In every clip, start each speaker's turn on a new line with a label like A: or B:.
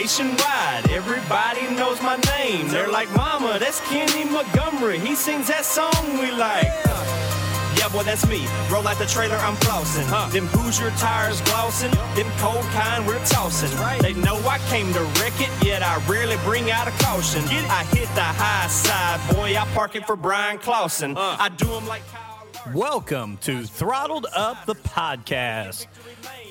A: nationwide, everybody knows my name. They're like, Mama, that's Kenny Montgomery. He sings that song we like. Yeah, boy, that's me. Roll out the trailer, I'm flossing. Them Hoosier tires glossing. Them cold kind we're tossing. They know I came to wreck it, yet I rarely bring out a caution. I hit the high side, boy. I park it for Bryan Clauson. I do them like Kyle.
B: Welcome to Throttled Up the Podcast.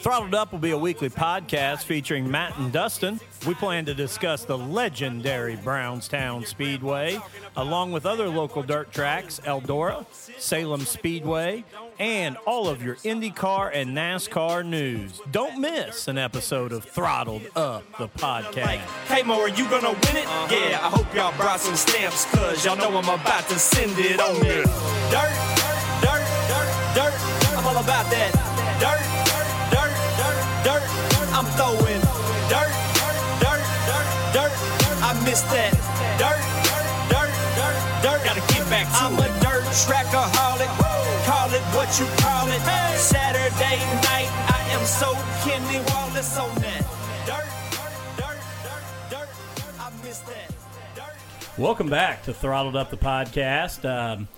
B: Throttled Up will be a weekly podcast featuring Matt and Dustin. We plan to discuss the legendary Brownstown Speedway, along with other local dirt tracks, Eldora, Salem Speedway, and all of your IndyCar and NASCAR news. Don't miss an episode of Throttled Up the Podcast.
A: Hey Mo, are you gonna win it? Yeah, I hope y'all brought some stamps, cause y'all know I'm about to send it on you. Dirt, dirt, dirt, dirt, I'm all about that. Dirt, dirt, dirt, dirt, throwing. Dirt, dirt, dirt, dirt, I miss that. Dirt, dirt, dirt, dirt, gotta get back to I'm it. A dirt trackaholic, call it what you call it. Saturday night, I am so Kenny Wallace on that. Dirt, dirt, dirt, dirt, dirt, I miss that.
B: Welcome back to Throttled Up the Podcast. Um,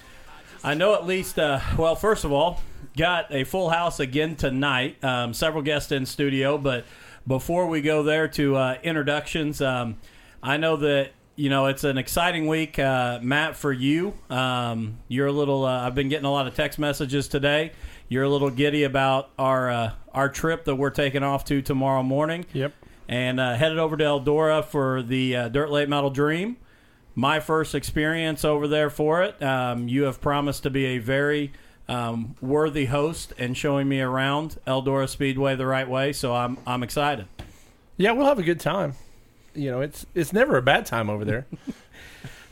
B: I know at least, uh, well, first of all, got a full house again tonight. Um, several guests in studio, but before we go there to uh, introductions, um, I know that you know it's an exciting week, uh, Matt, for you. Um, you're a little. Uh, I've been getting a lot of text messages today. You're a little giddy about our uh, our trip that we're taking off to tomorrow morning.
C: Yep.
B: And uh, headed over to Eldora for the uh, Dirt Late Model Dream my first experience over there for it. Um, you have promised to be a very um, worthy host and showing me around Eldora Speedway the right way, so I'm I'm excited.
C: Yeah, we'll have a good time. You know, it's it's never a bad time over there.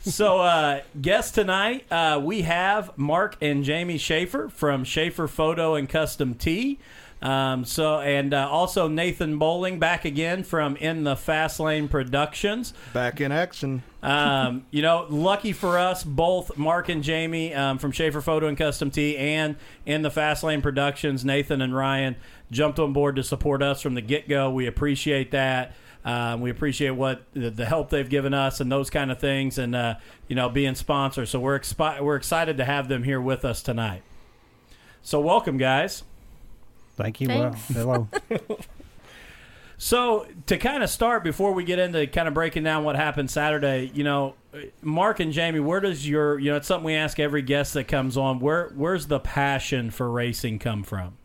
B: so, uh, guest tonight, uh, we have Mark and Jamie Schaefer from Schaefer Photo and Custom Tee. Um, so and uh, also Nathan Bowling back again from In the Fast Lane Productions.
D: Back in action.
B: Um, you know, lucky for us, both Mark and Jamie um, from Schaefer Photo and Custom T and In the Fast Lane Productions, Nathan and Ryan jumped on board to support us from the get go. We appreciate that. Um, we appreciate what the, the, help they've given us and those kind of things, and uh, you know, being sponsors. So we're expi- we're excited to have them here with us tonight. So welcome, guys.
E: Thank you.
F: Thanks.
E: Well, hello.
B: So to kind of start before we get into kind of breaking down what happened Saturday, you know, Mark and Jamie, where does your you know it's something we ask every guest that comes on. Where where's the passion for racing come from?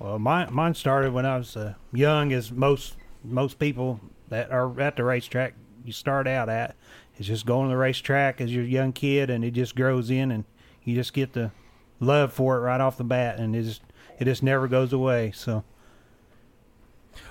E: well, mine mine started when I was uh, young, as most most people that are at the racetrack you start out at is just going to the racetrack as you're young kid, and it just grows in, and you just get the love for it right off the bat, and it just it just never goes away. So.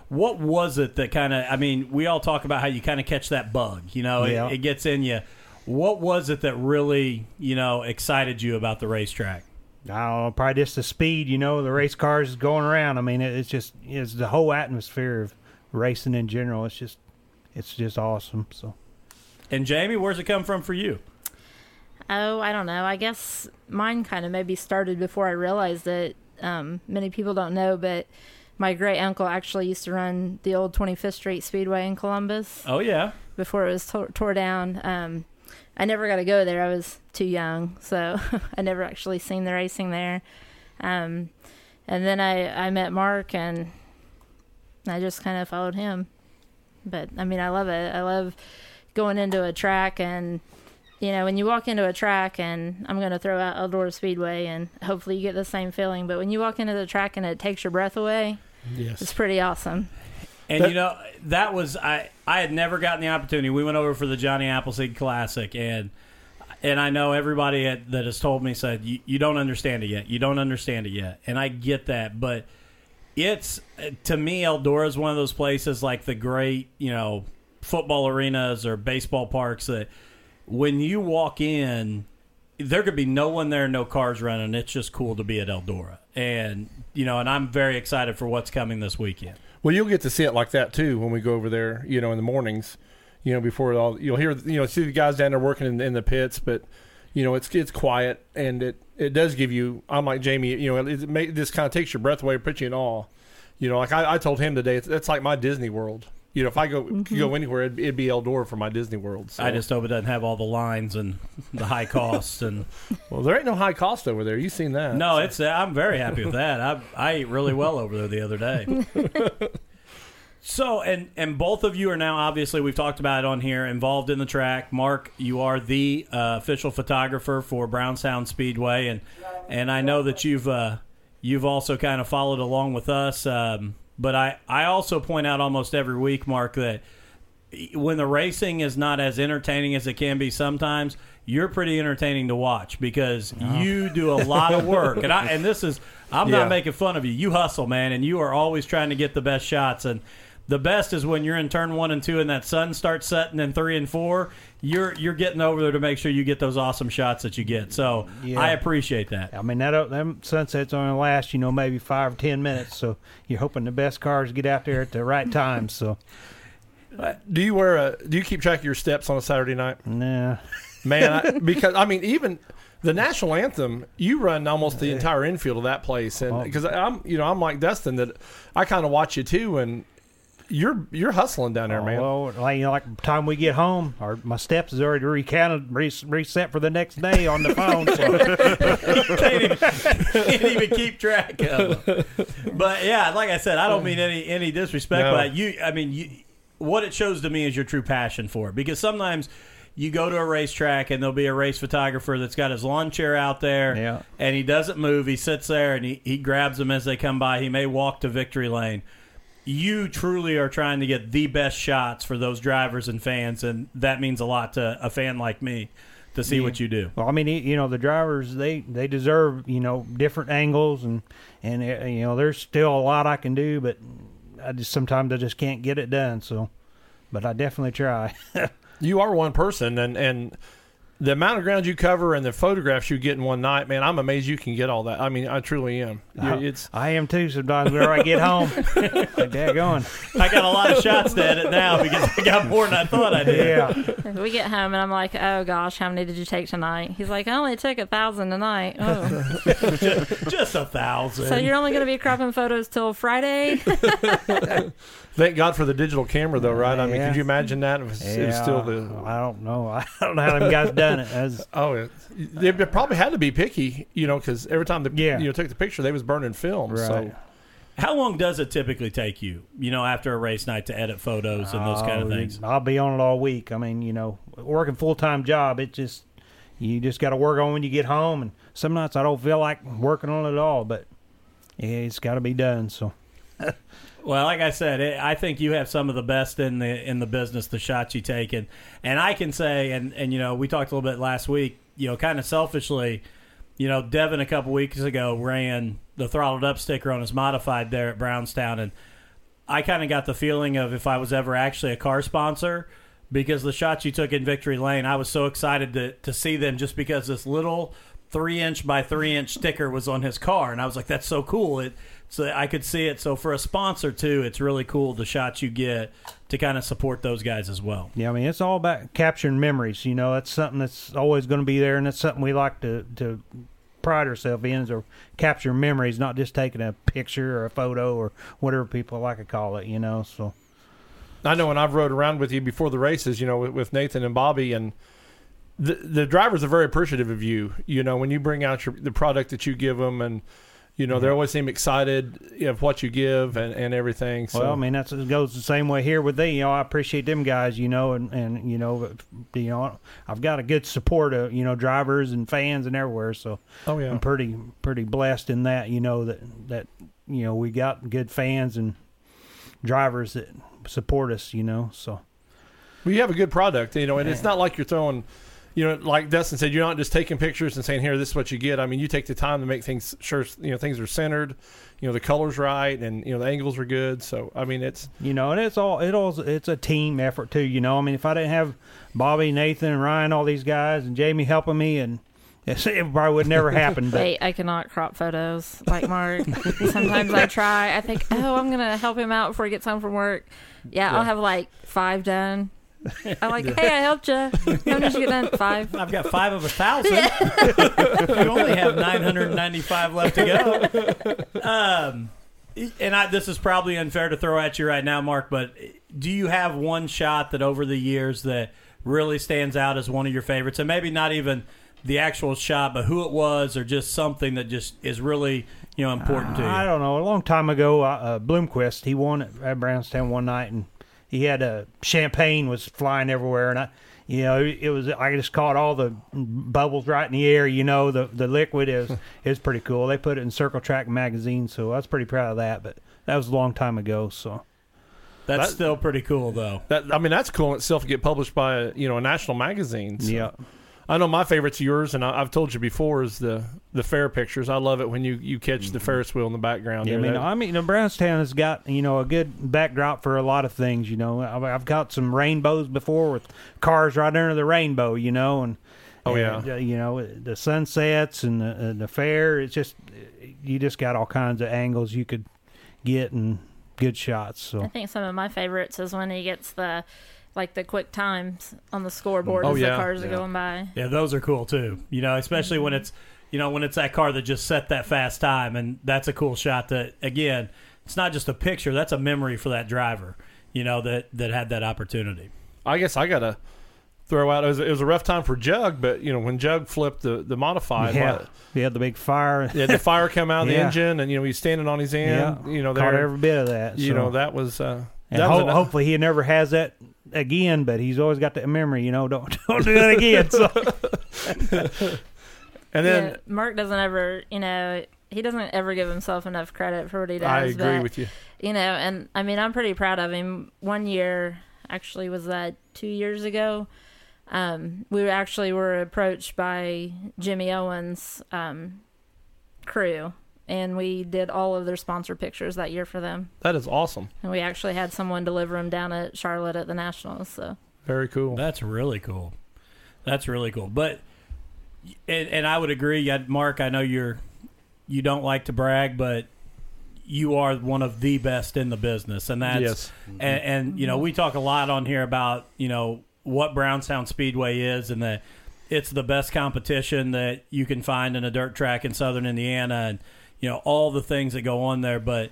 B: What was it that kind of? I mean, we all talk about how you kind of catch that bug. You know,
E: Yeah.
B: it, it gets in you. What was it that really you know excited you about the racetrack?
E: I don't know, probably just the speed, you know, the race cars going around. I mean, it, it's just it's the whole atmosphere of racing in general. It's just it's just awesome. So
B: And Jamie, where's it come from for you?
F: Oh, I don't know. I guess mine kind of maybe started before I realized it. Um, many people don't know, but my great uncle actually used to run the old 25th Street Speedway in Columbus
B: Oh yeah,
F: before it was to- tore down. Um, I never got to go there. I was too young, so I never actually seen the racing there. Um, and then I, I met Mark, and I just kind of followed him. But I mean, I love it. I love going into a track, and you know, when you walk into a track, and I'm going to throw out Eldora Speedway, and hopefully you get the same feeling. But when you walk into the track and it takes your breath away,
C: yes.
F: it's pretty awesome.
B: And
C: That-
B: you know that was I I had never gotten the opportunity. We went over for the Johnny Appleseed Classic, and and I know everybody at, that has told me said you, you don't understand it yet. You don't understand it yet, and I get that, but it's to me Eldora is one of those places like the great you know football arenas or baseball parks that when you walk in there could be no one there, no cars running. It's just cool to be at Eldora, and you know, and I'm very excited for what's coming this weekend.
C: Well, you'll get to see it like that too when we go over there. You know, in the mornings. You know, before all, you'll hear you know see the guys down there working in, in the pits, but you know it's it's quiet and it it does give you. I'm like Jamie. You know, it, it this kind of takes your breath away, puts you in awe. You know, like I, I told him today, it's, it's like my Disney World. You know, if I go go anywhere, it'd, it'd be Eldora for my Disney World. So.
B: I just hope it doesn't have all the lines and the high costs and.
C: well, there ain't no high cost over there. You've seen that.
B: No, it's. I'm very happy with that. I I ate really well over there the other day. So and and both of you are now obviously we've talked about it on here involved in the track. Mark, you are the uh, official photographer for Brownstown Speedway, and and I know that you've uh, you've also kind of followed along with us. Um, but I I also point out almost every week, Mark, that when the racing is not as entertaining as it can be sometimes, you're pretty entertaining to watch because uh-huh. you do a lot of work. And I and this is I'm
C: Yeah.
B: not making fun of you. You hustle, man, and you are always trying to get the best shots and the best is when you're in turn one and two and that sun starts setting in three and four, you're you're getting over there to make sure you get those awesome shots that you get. So
E: Yeah.
B: I appreciate that.
E: I mean that uh, them sunsets only last you know maybe five or ten minutes, so you're hoping the best cars get out there at the right time. So uh,
C: Do you wear a? Do you keep track of your steps on a Saturday night?
E: nah,
C: Man, I, because I mean, even the national anthem, you run almost the entire infield of that place, and because I'm, you know, I'm like Dustin that I kind of watch you too, and you're you're hustling down there, oh, man.
E: Well, like, you know, like time we get home, our my steps is already recounted, re- reset for the next day on the phone. So
B: can't, even, can't even keep track of. them. But yeah, like I said, I don't mean any any disrespect,
C: No.
B: but you, I mean, you, what it shows to me is your true passion for it. Because sometimes you go to a racetrack and there'll be a race photographer that's got his lawn chair out there,
E: Yeah.
B: and he doesn't move. He sits there and he, he grabs them as they come by. He may walk to victory lane. You truly are trying to get the best shots for those drivers and fans, and that means a lot to a fan like me to see what you do.
E: Well, I mean, you know, the drivers they they deserve you know different angles and and uh, you know there's still a lot I can do, but I just sometimes I just can't get it done. So, but I definitely try.
C: you are one person, and and the amount of ground you cover and the photographs you get in one night, man, I'm amazed you can get all that. I mean, I truly am. You- It's
E: I am too. Sometimes whenever I get home, like that going.
B: I got a lot of shots to edit now because I got more than I thought I did.
E: Yeah,
F: We get home and I'm like, oh gosh, how many did you take tonight? He's like, I only took a thousand tonight. Oh,
B: Just a thousand.
F: so you're only going to be cropping photos till Friday?
C: thank God for the digital camera, though, right? I mean,
E: Yeah.
C: could you imagine that? It was, it was still the
E: I don't know. I don't know how them guys done it. That's,
C: oh, it, they probably had to be picky, you know, because every time they
E: Yeah.
C: you know took the picture, they was burning film. So
B: How long does it typically take you, you know, after a race night to edit photos and those kind of
E: Oh,
B: things?
E: I'll be on it all week. I mean, you know, working full time job, it just you just got to work on when you get home. And some nights I don't feel like working on it at all, but yeah, it's got to be done. So
B: Well, like I said, it, I think you have some of the best in the in the business. The shots you take, and and I can say, and and you know, we talked a little bit last week. You know, kind of selfishly, you know, Devin a couple weeks ago ran the throttled up sticker on his modified there at Brownstown, and I kind of got the feeling of if I was ever actually a car sponsor, because the shots you took in Victory Lane, I was so excited to to see them just because this little three inch by three inch sticker was on his car, and I was like, that's so cool. It so I could see it. So for a sponsor too, it's really cool the shots you get to kind of support those guys as well.
E: yeah, I mean, it's all about capturing memories. You know, that's something that's always going to be there, and that's something we like to to pride ourselves in is or capture memories, not just taking a picture or a photo or whatever people like to call it. You know, so
C: I know when I've rode around with you before the races, you know, with, with Nathan and Bobby, and the the drivers are very appreciative of you. You know, when you bring out your the product that you give them, and you know, they always seem excited of what you give and, and everything. So,
E: Well, I mean, that's it goes the same way here with thee. You know, I appreciate them guys. You know, and and you know, you know, I've got a good support of you know drivers and fans and everywhere. So
C: oh yeah,
E: I'm pretty pretty blessed in that. You know that that you know we got good fans and drivers that support us. You know, so
C: well, you have a good product, you know, and it's not like you're throwing. You know, like Dustin said, you're not just taking pictures and saying, "Here, this is what you get." I mean, you take the time to make things sure, you know, things are centered, you know, the colors right, and you know, the angles are good. So, I mean, it's
E: you know, and it's all it all it's a team effort too. You know, I mean, if I didn't have Bobby, Nathan, and Ryan, all these guys, and Jamie helping me, and It probably would never happen. But
F: Wait, I cannot crop photos like Mark. Sometimes I try. I think, oh, I'm gonna help him out before he gets home from work. Yeah, I'll have like five done. I'm like, hey, I helped you. How many did you get done? Five.
B: I've got five of a thousand. you only have 995 left to go. Um, and I, this is probably unfair to throw at you right now, Mark, but do you have one shot that over the years that really stands out as one of your favorites? And maybe not even the actual shot, but who it was, or just something that just is really you know important to you.
E: I don't know. A long time ago, uh, uh, Bloomquist he won at, at Brownstown one night, and he had a champagne was flying everywhere, and I, you know, it, it was I just caught all the bubbles right in the air. You know, the the liquid is is pretty cool. They put it in Circle Track magazine, so I was pretty proud of that. But that was a long time ago, so
B: That's
C: That-
B: still pretty cool, though.
C: That I mean, that's cool in itself to get published by a, you know a national magazine. so.
E: yeah.
C: I know my favorite's yours, and I, I've told you before is the the fair pictures. I love it when you, you catch the Ferris wheel in the background.
E: Yeah, I mean,
C: That-
E: I mean, you know, Brownstown has got you know a good backdrop for a lot of things. You know, I've, I've got some rainbows before with cars right under the rainbow. You know, and
C: Oh,
E: and,
C: yeah.
E: uh, you know the sunsets and the, uh, the fair. It's just you just got all kinds of angles you could get and good shots. So I
F: think some of my favorites is when he gets the like the quick times on the scoreboard
C: Oh,
F: as
C: yeah.
F: the cars are going by.
B: Yeah, those are cool too. You know, especially when it's you know when it's that car that just set that fast time, and that's a cool shot. That again, it's not just a picture; that's a memory for that driver. You know that that had that opportunity.
C: I guess I gotta throw out. It was, it was a rough time for Jug, but you know when Jug flipped the the modified,
E: yeah,
C: what-
E: he had the big fire.
C: yeah, the fire come out of the
E: Yeah.
C: engine, and you know he's standing on his end.
E: Yeah,
C: You know,
E: caught
C: there,
E: every bit of that.
C: you
E: so.
C: know that was. Uh,
E: And
C: that was
E: ho-
C: an-
E: hopefully he never has that again, but he's always got that memory. You know, don't don't do that again. So.
C: and then
F: yeah, Mark doesn't ever, you know, he doesn't ever give himself enough credit for what he does.
C: I agree
F: but,
C: with you.
F: You know, and I mean, I'm pretty proud of him. One year, actually, was that two years ago? Um, we actually were approached by Jimmy Owens' um, crew, and we did all of their sponsor pictures that year for them.
C: That is awesome.
F: And we actually had someone deliver them down at Charlotte at the Nationals. So
C: Very cool.
B: That's really cool. That's really cool. But and, and I would agree, Mark. I know you're you don't like to brag, but you are one of the best in the business, and that's
C: Yes.
B: and, and you know we talk a lot on here about you know what Brownstown Speedway is, and that it's the best competition that you can find in a dirt track in Southern Indiana, and you know all the things that go on there, but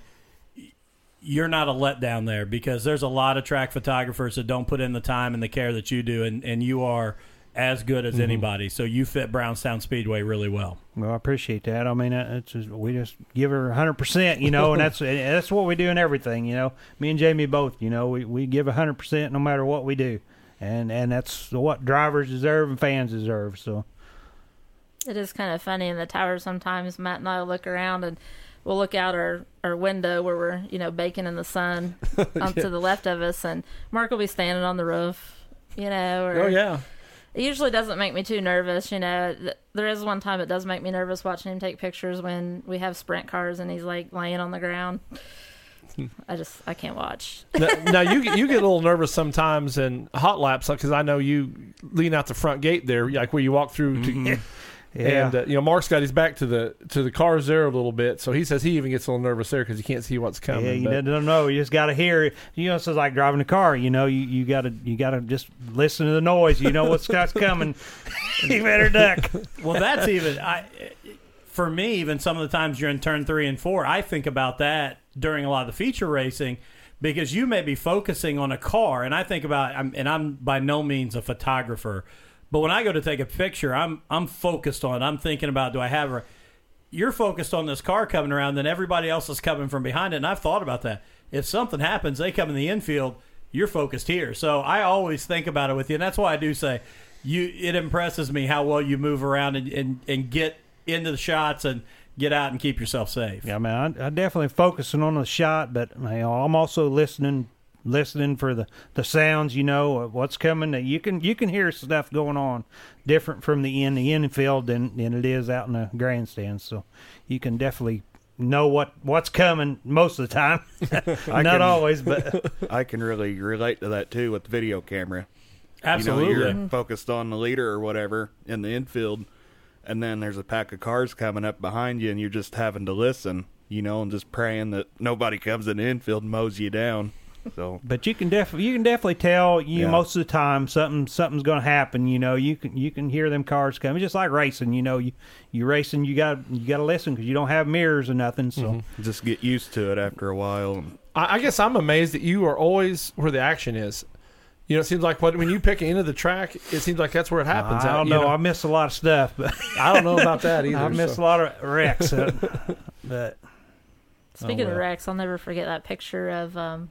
B: you're not a letdown there because there's a lot of track photographers that don't put in the time and the care that you do, and, and you are as good as mm-hmm. anybody. So you fit Brownstown Speedway really well.
E: Well, I appreciate that. I mean, it's just, we just give her hundred percent, you know, and that's that's what we do in everything, you know. Me and Jamie both, you know, we we give hundred percent no matter what we do, and and that's what drivers deserve and fans deserve. So
F: it is kind of funny in the tower sometimes. Matt and I will look around and we'll look out our, our window where we're, you know, baking in the sun on to the left of us, and Mark will be standing on the roof, you know, or
C: Oh yeah.
F: It usually doesn't make me too nervous, you know. There is one time it does make me nervous watching him take pictures when we have sprint cars and he's like laying on the ground. I just I can't watch.
C: now, now you get- you get a little nervous sometimes in hot laps because I know you lean out the front gate there, like where you walk through. To, mm-hmm.
E: Yeah,
C: And uh, you know, Mark's got his back to the to the cars there a little bit, so he says he even gets a little nervous there because he can't see what's coming.
E: yeah, you
C: but-
E: don't know. You just got to hear. it. You know, it's like driving a car. You know, you you got to you got to just listen to the noise. You know what's what's coming. you better duck.
B: Well, that's even I. For me, even some of the times you're in turn three and four, I think about that during a lot of the feature racing because you may be focusing on a car, and I think about, I'm, and I'm by no means a photographer, but when I go to take a picture, I'm I'm focused on. I'm thinking about, do I have a? You're focused on this car coming around, then everybody else is coming from behind it, and I've thought about that. If something happens, they come in the infield. You're focused here, so I always think about it with you, and that's why I do say you. It impresses me how well you move around and and, and get into the shots and get out and keep yourself safe.
E: Yeah, man, I, I definitely focusing on the shot, but you know, I'm also listening, listening for the, the sounds. You know of what's coming. You can you can hear stuff going on different from the in the infield than, than it is out in the grandstand. So you can definitely know what what's coming most of the time. Not
D: can-
E: always, but
D: I can really relate to that too with the video camera.
B: Absolutely.
D: You know, you're mm-hmm. focused on the leader or whatever in the infield, and then there's a pack of cars coming up behind you, and you're just having to listen, you know, and just praying that nobody comes in the infield and mows you down. So
E: But you can definitely you can definitely tell you
D: Yeah.
E: most of the time something something's going to happen. You know you can you can hear them cars coming. Just like racing, you know you you racing you got you got to listen because you don't have mirrors or nothing. So
D: just get used to it after a while.
C: I, I guess I'm amazed that you are always where the action is. You know, it seems like what when you pick an end of the track, it seems like that's where it happens.
E: I don't
C: you
E: know. I miss a lot of stuff, but
C: I don't know about that either.
E: I miss
C: so.
E: a lot of wrecks. uh, but
F: Speaking
E: Oh,
F: of wrecks, I'll never forget that picture of um,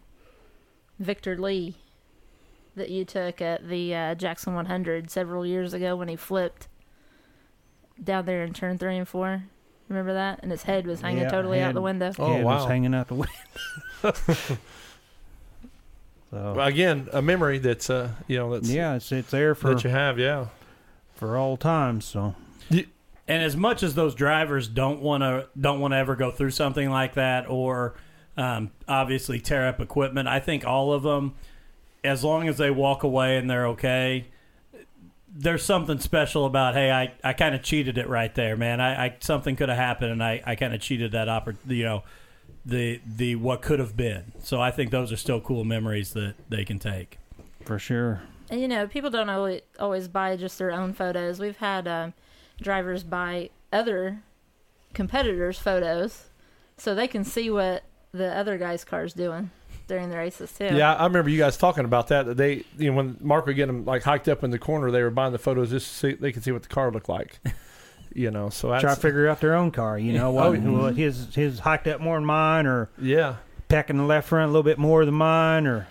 F: Victor Lee that you took at the uh, Jackson 100 several years ago when he flipped down there in turn three and four. Remember that? And his head was hanging
E: Yeah,
F: totally out the window.
C: Oh,
E: head was
C: wow.
E: hanging out the window. so
C: Well, again, a memory that's uh, you know that's
E: yeah, it's it's there for
C: that you have. Yeah.
E: for all times. So
B: And as much as those drivers don't want to don't want to ever go through something like that, or um, obviously tear up equipment, I think all of them, as long as they walk away and they're okay, there's something special about hey, I, I kind of cheated it right there, man. I, I something could have happened, and I, I kind of cheated that opportunity, you know the the what could have been. So I think those are still cool memories that they can take.
E: for sure.
F: And you know, people don't always, always buy just their own photos. We've had um, drivers buy other competitors' photos so they can see what the other guy's car's doing during the races too.
C: Yeah, I remember you guys talking about that. That they, you know, when Mark would get them like hiked up in the corner, they were buying the photos just to see they could see what the car looked like. you know, so that's
E: Try to figure out their own car. You know what, oh, what his his hiked up more than mine, or
C: yeah.
E: packing the left front a little bit more than mine, or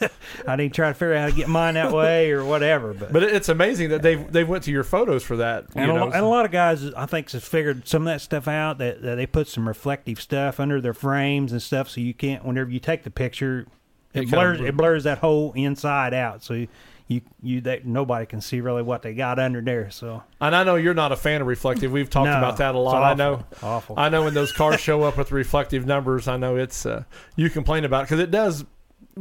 E: I need to try to figure out how to get mine that way, or whatever. But,
C: But it's amazing that they they went to your photos for that.
E: And, a,
C: know,
E: and a lot of guys, I think, has figured some of that stuff out. That, that they put some reflective stuff under their frames and stuff, so you can't. Whenever you take the picture, it,
C: It
E: blurs. It blurs that whole inside out, so you you, you that nobody can see really what they got under there. So
C: and I know you're not a fan of reflective. We've talked
E: No,
C: about that a lot. I know.
E: awful.
C: I know when those cars show up with reflective numbers, I know it's uh, you complain about because it does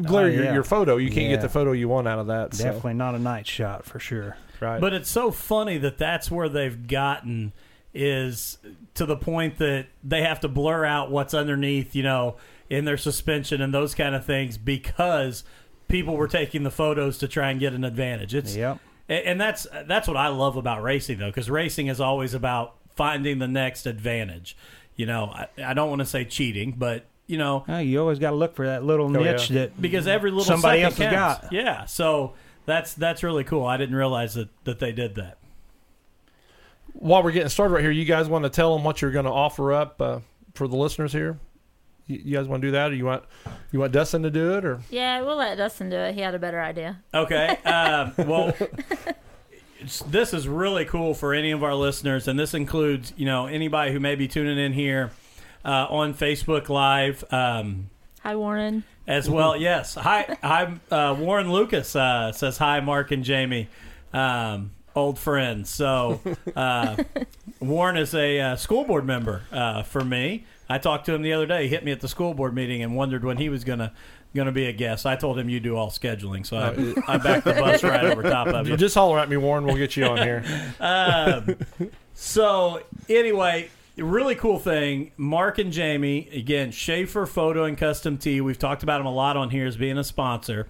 C: glare
E: Oh,
C: your,
E: yeah.
C: your photo. You can't
E: Yeah.
C: get the photo you want out of that. so,
E: Definitely not a night shot for sure.
C: right.
B: But it's so funny that that's where they've gotten is to the point that they have to blur out what's underneath, you know, in their suspension and those kind of things because people were taking the photos to try and get an advantage. It's
E: Yep.
B: and that's that's what I love about racing though, because racing is always about finding the next advantage. You know, I, I don't want to say cheating, but you know,
E: Oh, you always got to look for that little
C: Oh, yeah.
E: niche that
B: because every little
E: Somebody
B: second
E: else has got.
B: Yeah, so that's that's really cool. I didn't realize that that they did that.
C: While we're getting started right here, you guys want to tell them what you're going to offer up uh, for the listeners here? You, you guys want to do that, or you want you want Dustin to do it, or
F: Yeah, we'll let Dustin do it. He had a better idea.
B: Okay. Um, well, it's- this is really cool for any of our listeners, and this includes you know anybody who may be tuning in here uh, on Facebook Live. Um,
F: Hi, Warren.
B: as well. Yes. Hi, hi. Uh, Warren Lucas uh, says hi, Mark and Jamie, um, old friends. So uh, Warren is a uh, school board member uh, for me. I talked to him the other day. He hit me at the school board meeting and wondered when he was gonna gonna be a guest. I told him you do all scheduling, so I, I backed the bus right over top of you.
C: just holler at me, Warren. We'll get you on here.
B: Um, so anyway, really cool thing. Mark and Jamie again, Schaefer Photo and Custom Tee. We've talked about them a lot on here as being a sponsor.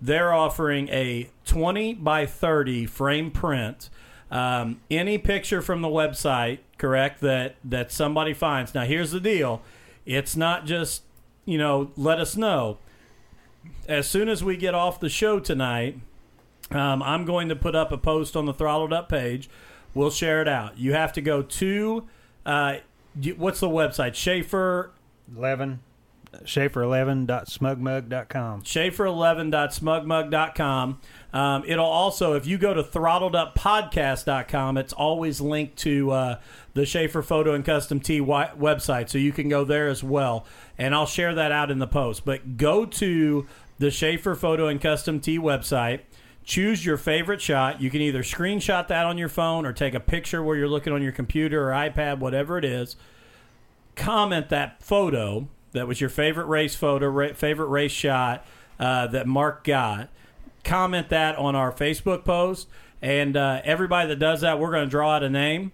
B: They're offering a 20 by 30 frame print. Um, any picture from the website, correct? That that somebody finds. Now here's the deal. It's not just you know let us know. As soon as we get off the show tonight, um, I'm going to put up a post on the Throttled Up page. We'll share it out. You have to go to uh, you- what's the website? Schaefer
E: eleven Schaefer11.smugmug.com.
B: Schaefer11.smugmug.com. Um, it'll also, if you go to throttleduppodcast.com, it's always linked to uh, the Schaefer Photo and Custom T website, so you can go there as well. And I'll share that out in the post. But go to the Schaefer Photo and Custom T website. Choose your favorite shot. You can either screenshot that on your phone or take a picture where you're looking on your computer or iPad, whatever it is. Comment that photo that was your favorite race photo, ra- favorite race shot uh, that Mark got. Comment that on our Facebook post, and uh, everybody that does that, we're going to draw out a name.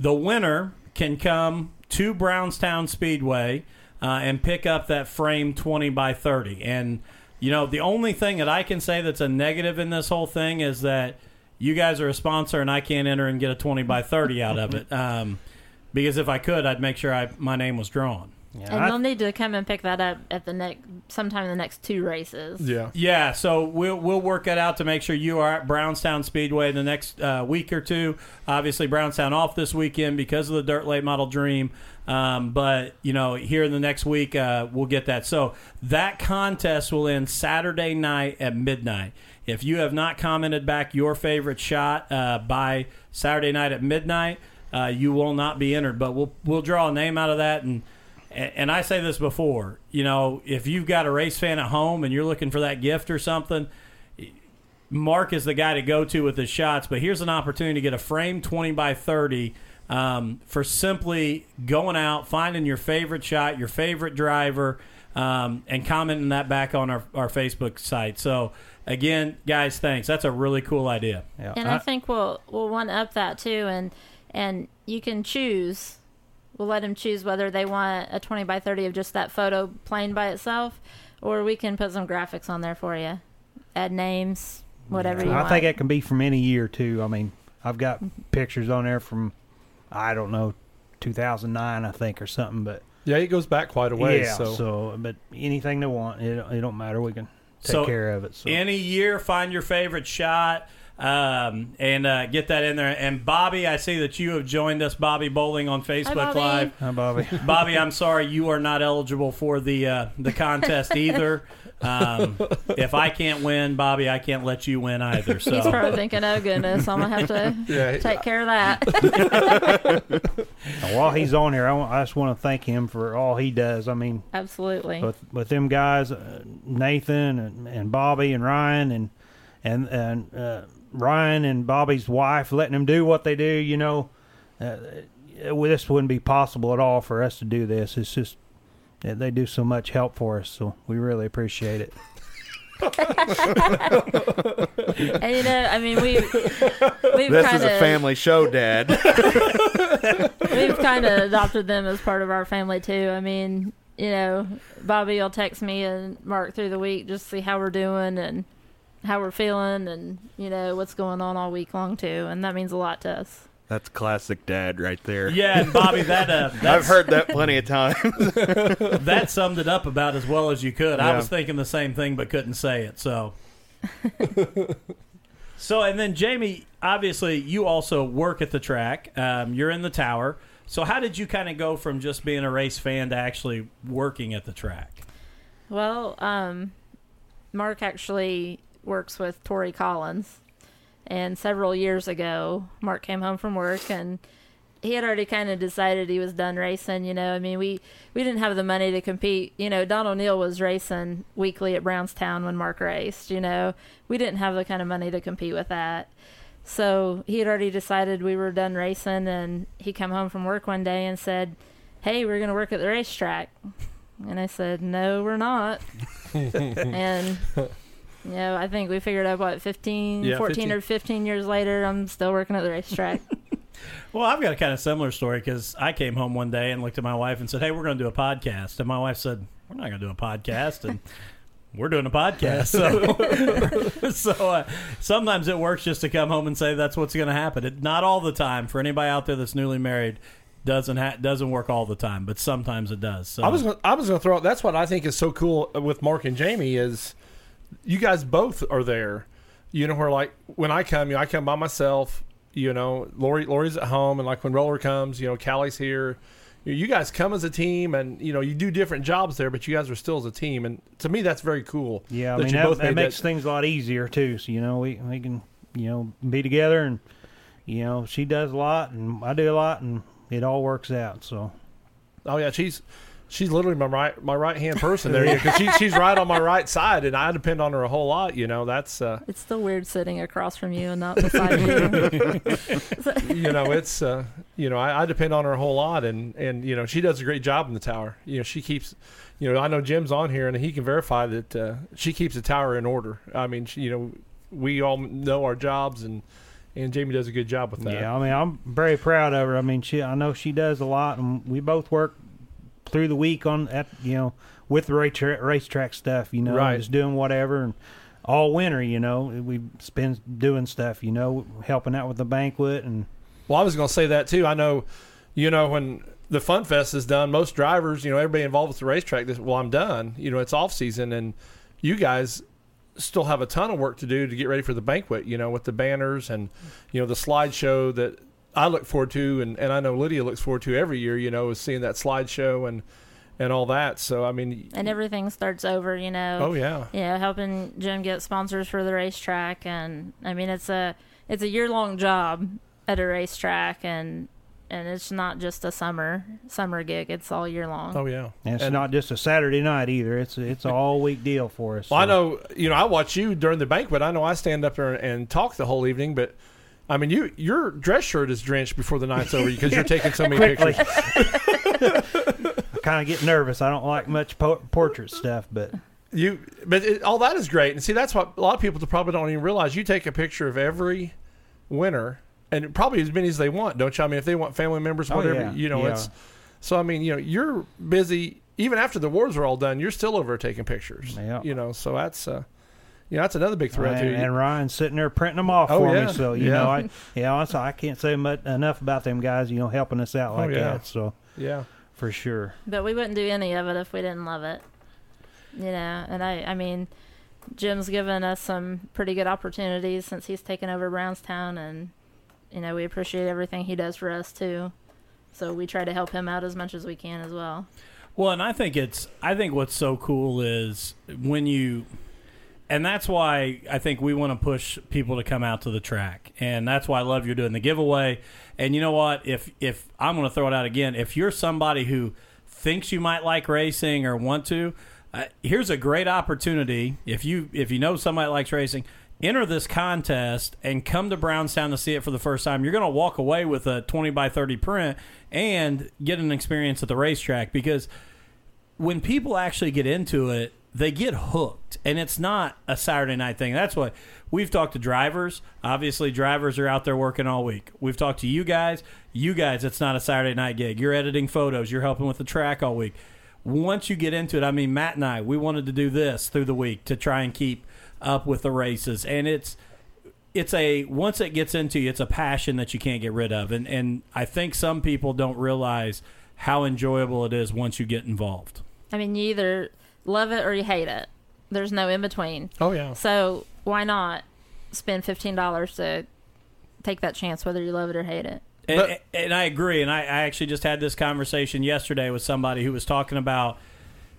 B: The winner can come to Brownstown Speedway uh, and pick up that frame 20 by 30. And, you know, the only thing that I can say that's a negative in this whole thing is that you guys are a sponsor and I can't enter and get a 20 by 30 out of it. Um, because if I could, I'd make sure I, my name was drawn.
E: Yeah,
F: And
E: I-
F: you'll need to come and pick that up at the next sometime in the next two races.
C: Yeah.
B: Yeah, so we'll we'll work that out to make sure you are at Brownstown Speedway the next uh, week or two. Obviously, Brownstown off this weekend because of the Dirt Late Model Dream. Um, but you know, here in the next week, uh, we'll get that. So that contest will end Saturday night at midnight. If you have not commented back your favorite shot uh, by Saturday night at midnight, uh, you will not be entered. But we'll we'll draw a name out of that and and and I say this before, you know, if you've got a race fan at home and you're looking for that gift or something, Mark is the guy to go to with his shots. But here's an opportunity to get a frame 20 by 30 um, for simply going out, finding your favorite shot, your favorite driver, um, and commenting that back on our, our Facebook site. So, again, guys, thanks. That's a really cool idea.
E: yeah,
F: And I, think we'll we'll one up that too, and and you can choose. We'll let them choose whether they want a twenty by thirty of just that photo plain by itself, or we can put some graphics on there for you, add names, whatever you want.
E: I
F: want.
E: think it can be from any year too. I mean, I've got mm-hmm. pictures on there from I don't know, 2009 I think or something. But
C: Yeah, it goes back quite a ways.
E: yeah,
C: so.
E: so. but anything they want, it, it don't matter. We can take
B: So,
E: care of it. So
B: Any year, find your favorite shot um, and uh, get that in there. And Bobby, I see that you have joined us, Bobby Bowling, on Facebook
F: Bobby.
B: Live.
E: Hi, Bobby.
B: Bobby, I'm sorry you are not eligible for the uh, the contest either. Um, if I can't win, Bobby, I can't let you win either. So.
F: He's
B: So
F: probably thinking, "Oh goodness, I'm gonna have to
C: Yeah,
F: take care of that."
E: While he's on here, I, want, I just want to thank him for all he does. I mean,
F: Absolutely.
E: with with them guys, uh, Nathan and, and Bobby and Ryan and and and uh, Ryan and Bobby's wife letting them do what they do. You know, uh, this wouldn't be possible at all for us to do this. It's just that they do so much help for us, so we really appreciate it.
F: and you know, I mean, we we've
D: This
F: kind
D: is a family show, Dad.
F: we've kind of adopted them as part of our family too. I mean, you know, Bobby will text me and Mark through the week just to see how we're doing and how we're feeling and you know what's going on all week long too, and that means a lot to us.
D: That's classic Dad right there.
B: yeah, and Bobby, that uh,
D: I've heard that plenty of times.
B: that summed it up about as well as you could. I was thinking the same thing, but couldn't say it. So. So and then Jamie, obviously you also work at the track. Um, you're in the tower. So how did you kind of go from just being a race fan to actually working at the track?
F: Well, um, Mark actually works with Tori Collins, and several years ago, Mark came home from work and he had already kind of decided he was done racing. You know, I mean, we we didn't have the money to compete. You know, Don O'Neal was racing weekly at Brownstown when Mark raced. You know, we didn't have the kind of money to compete with that. So he had already decided we were done racing, and he come home from work one day and said, "Hey, we're gonna work at the racetrack." And I said, "No, we're not." and you know, I think we figured out what 15,
C: Yeah,
F: 14
C: 15.
F: or 15 years later, I'm still working at the racetrack.
B: Well, I've got a kind of similar story because I came home one day and looked at my wife and said, "Hey, we're going to do a podcast." And my wife said, "We're not going to do a podcast," and we're doing a podcast. So, so uh, sometimes it works just to come home and say that's what's going to happen. It, not all the time. For anybody out there that's newly married, doesn't ha- doesn't work all the time, but sometimes it does. So
C: I was gonna, I was going to throw. That's what I think is so cool with Mark and Jamie is you guys both are there. You know, where like when I come, you know, I come by myself. You know, Lori Lori's at home, and like when Roller comes, you know, Callie's here. You, you guys come as a team, and you know, you do different jobs there, but you guys are still as a team. And to me, that's very cool.
E: Yeah, I
C: that
E: mean that,
C: both
E: that makes things a lot easier too. So you know we we can you know be together and you know she does a lot and I do a lot and it all works out. So
C: Oh yeah, she's she's literally my right my right hand person there because she, she's right on my right side, and I depend on her a whole lot. You know, that's uh,
F: it's still weird sitting across from you and not beside you.
C: you know it's uh, you know I, I depend on her a whole lot, and and you know she does a great job in the tower. You know she keeps. You know, I know Jim's on here, and he can verify that uh, she keeps the tower in order. I mean, she, you know, we all know our jobs, and and Jamie does a good job with that.
E: Yeah, I mean, I'm very proud of her. I mean, she I know she does a lot, and we both work through the week on at you know with the race racetrack stuff. You know,
C: Right.
E: just doing whatever and. All winter, you know, we spend doing stuff, you know, helping out with the banquet and
C: Well, I was going to say that too. I know, you know, when the Fun Fest is done, most drivers, you know, everybody involved with the racetrack, this, well, I'm done. You know, it's off season, and you guys still have a ton of work to do to get ready for the banquet. You know, with the banners and you know the slideshow that I look forward to, and, and I know Lydia looks forward to every year. You know, is seeing that slideshow and and all that. So I mean,
F: and everything starts over. You know.
C: oh yeah,
F: you know, helping Jim get sponsors for the racetrack, and I mean, it's a it's a year long job at a racetrack, and and it's not just a summer summer gig; it's all year long.
C: oh yeah.
E: And it's
C: And-
E: not just a Saturday night either. It's it's an all week deal for us.
C: Well, I know, you know, I watch you during the banquet. I know I stand up there and talk the whole evening, but I mean, you your dress shirt is drenched before the night's over because you're taking so many pictures.
E: I kind of get nervous. I don't like much po- portrait stuff, but
C: You, but it, all that is great, and see, that's what a lot of people probably don't even realize. You take a picture of every winner, and probably as many as they want, don't you? I mean, if they want family members,
E: Oh,
C: whatever,
E: yeah.
C: you know,
E: Yeah.
C: it's. So I mean, you know, you're busy even after the wars are all done. You're still over taking pictures.
E: Yeah.
C: You know, so that's. uh you know, that's another big threat
E: and,
C: too.
E: and Ryan's sitting there printing them off
C: Oh,
E: for
C: yeah.
E: me. So you
C: Yeah.
E: know, I yeah, so I can't say much enough about them guys. You know, helping us out
C: Oh,
E: like
C: yeah.
E: that. So
C: yeah.
E: for sure.
F: But we wouldn't do any of it if we didn't love it. You know, and I I mean, Jim's given us some pretty good opportunities since he's taken over Brownstown, and you know we appreciate everything he does for us too. So we try to help him out as much as we can as well.
B: Well, and I think it's I think what's so cool is when you and that's why I think we want to push people to come out to the track. And that's why I love you're doing the giveaway. And you know what? If if I'm going to throw it out again, if you're somebody who thinks you might like racing or want to, uh, here's a great opportunity. If you if you know somebody likes racing, enter this contest and come to Brownstown to see it for the first time. You're going to walk away with a 20 by 30 print and get an experience at the racetrack because when people actually get into it, they get hooked, and it's not a Saturday night thing. That's what we've talked to drivers. Obviously, drivers are out there working all week. We've talked to you guys. You guys, it's not a Saturday night gig. You're editing photos. You're helping with the track all week. Once you get into it, I mean, Matt and I, we wanted to do this through the week to try and keep up with the races, and it's it's a once it gets into you, it's a passion that you can't get rid of, and and I think some people don't realize how enjoyable it is once you get involved.
F: I mean, you either love it or you hate it. There's no in between.
C: Oh yeah.
F: So why not spend fifteen dollars to take that chance, whether you love it or hate it?
B: And,
C: But-
B: and I agree. And I, I actually just had this conversation yesterday with somebody who was talking about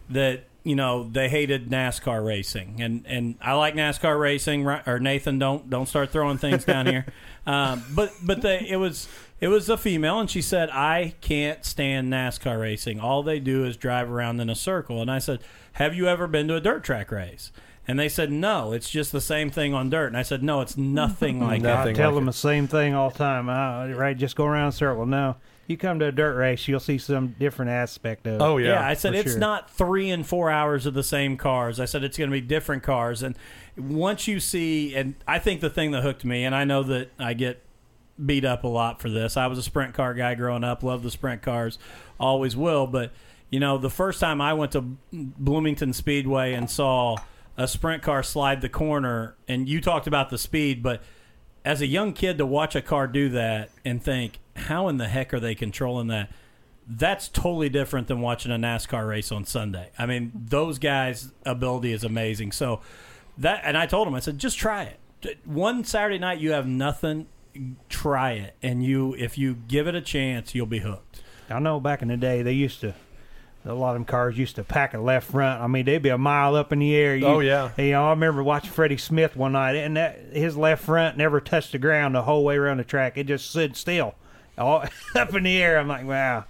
B: that. You know, they hated NASCAR racing, and and I like NASCAR racing. Or Nathan, don't don't start throwing things down here. Um, but but they, it was it was a female, and she said, "I can't stand NASCAR racing. All they do is drive around in a circle." And I said, "Have you ever been to a dirt track race?" And they said, "No, it's just the same thing on dirt." And I said, "No, it's nothing like that."
E: I tell
C: like
E: them
C: it.
E: the same thing all the time. I, right, just go around in a circle. No, you come to a dirt race, you'll see some different aspect of. it.
C: Oh yeah.
B: Yeah, I said it's
E: sure.
B: not three and four hours of the same cars. I said it's going to be different cars, and once you see, and I think the thing that hooked me, and I know that I get beat up a lot for this. I was a sprint car guy growing up, loved the sprint cars, always will. But you know, the first time I went to Bloomington Speedway and saw a sprint car slide the corner, and you talked about the speed, but as a young kid to watch a car do that and think, how in the heck are they controlling that? That's totally different than watching a NASCAR race on Sunday. I mean, those guys' ability is amazing. So that, and I told him, I said, just try it. One Saturday night, you have nothing. Try it, and you, if you give it a chance, you'll be hooked.
E: I know back in the day they used to. A lot of them cars used to pack a left front. I mean, they'd be a mile up in the air. You,
C: Oh, yeah.
E: You know, I remember watching Freddy Smith one night, and that his left front never touched the ground the whole way around the track. It just stood still, all up in the air. I'm like, wow,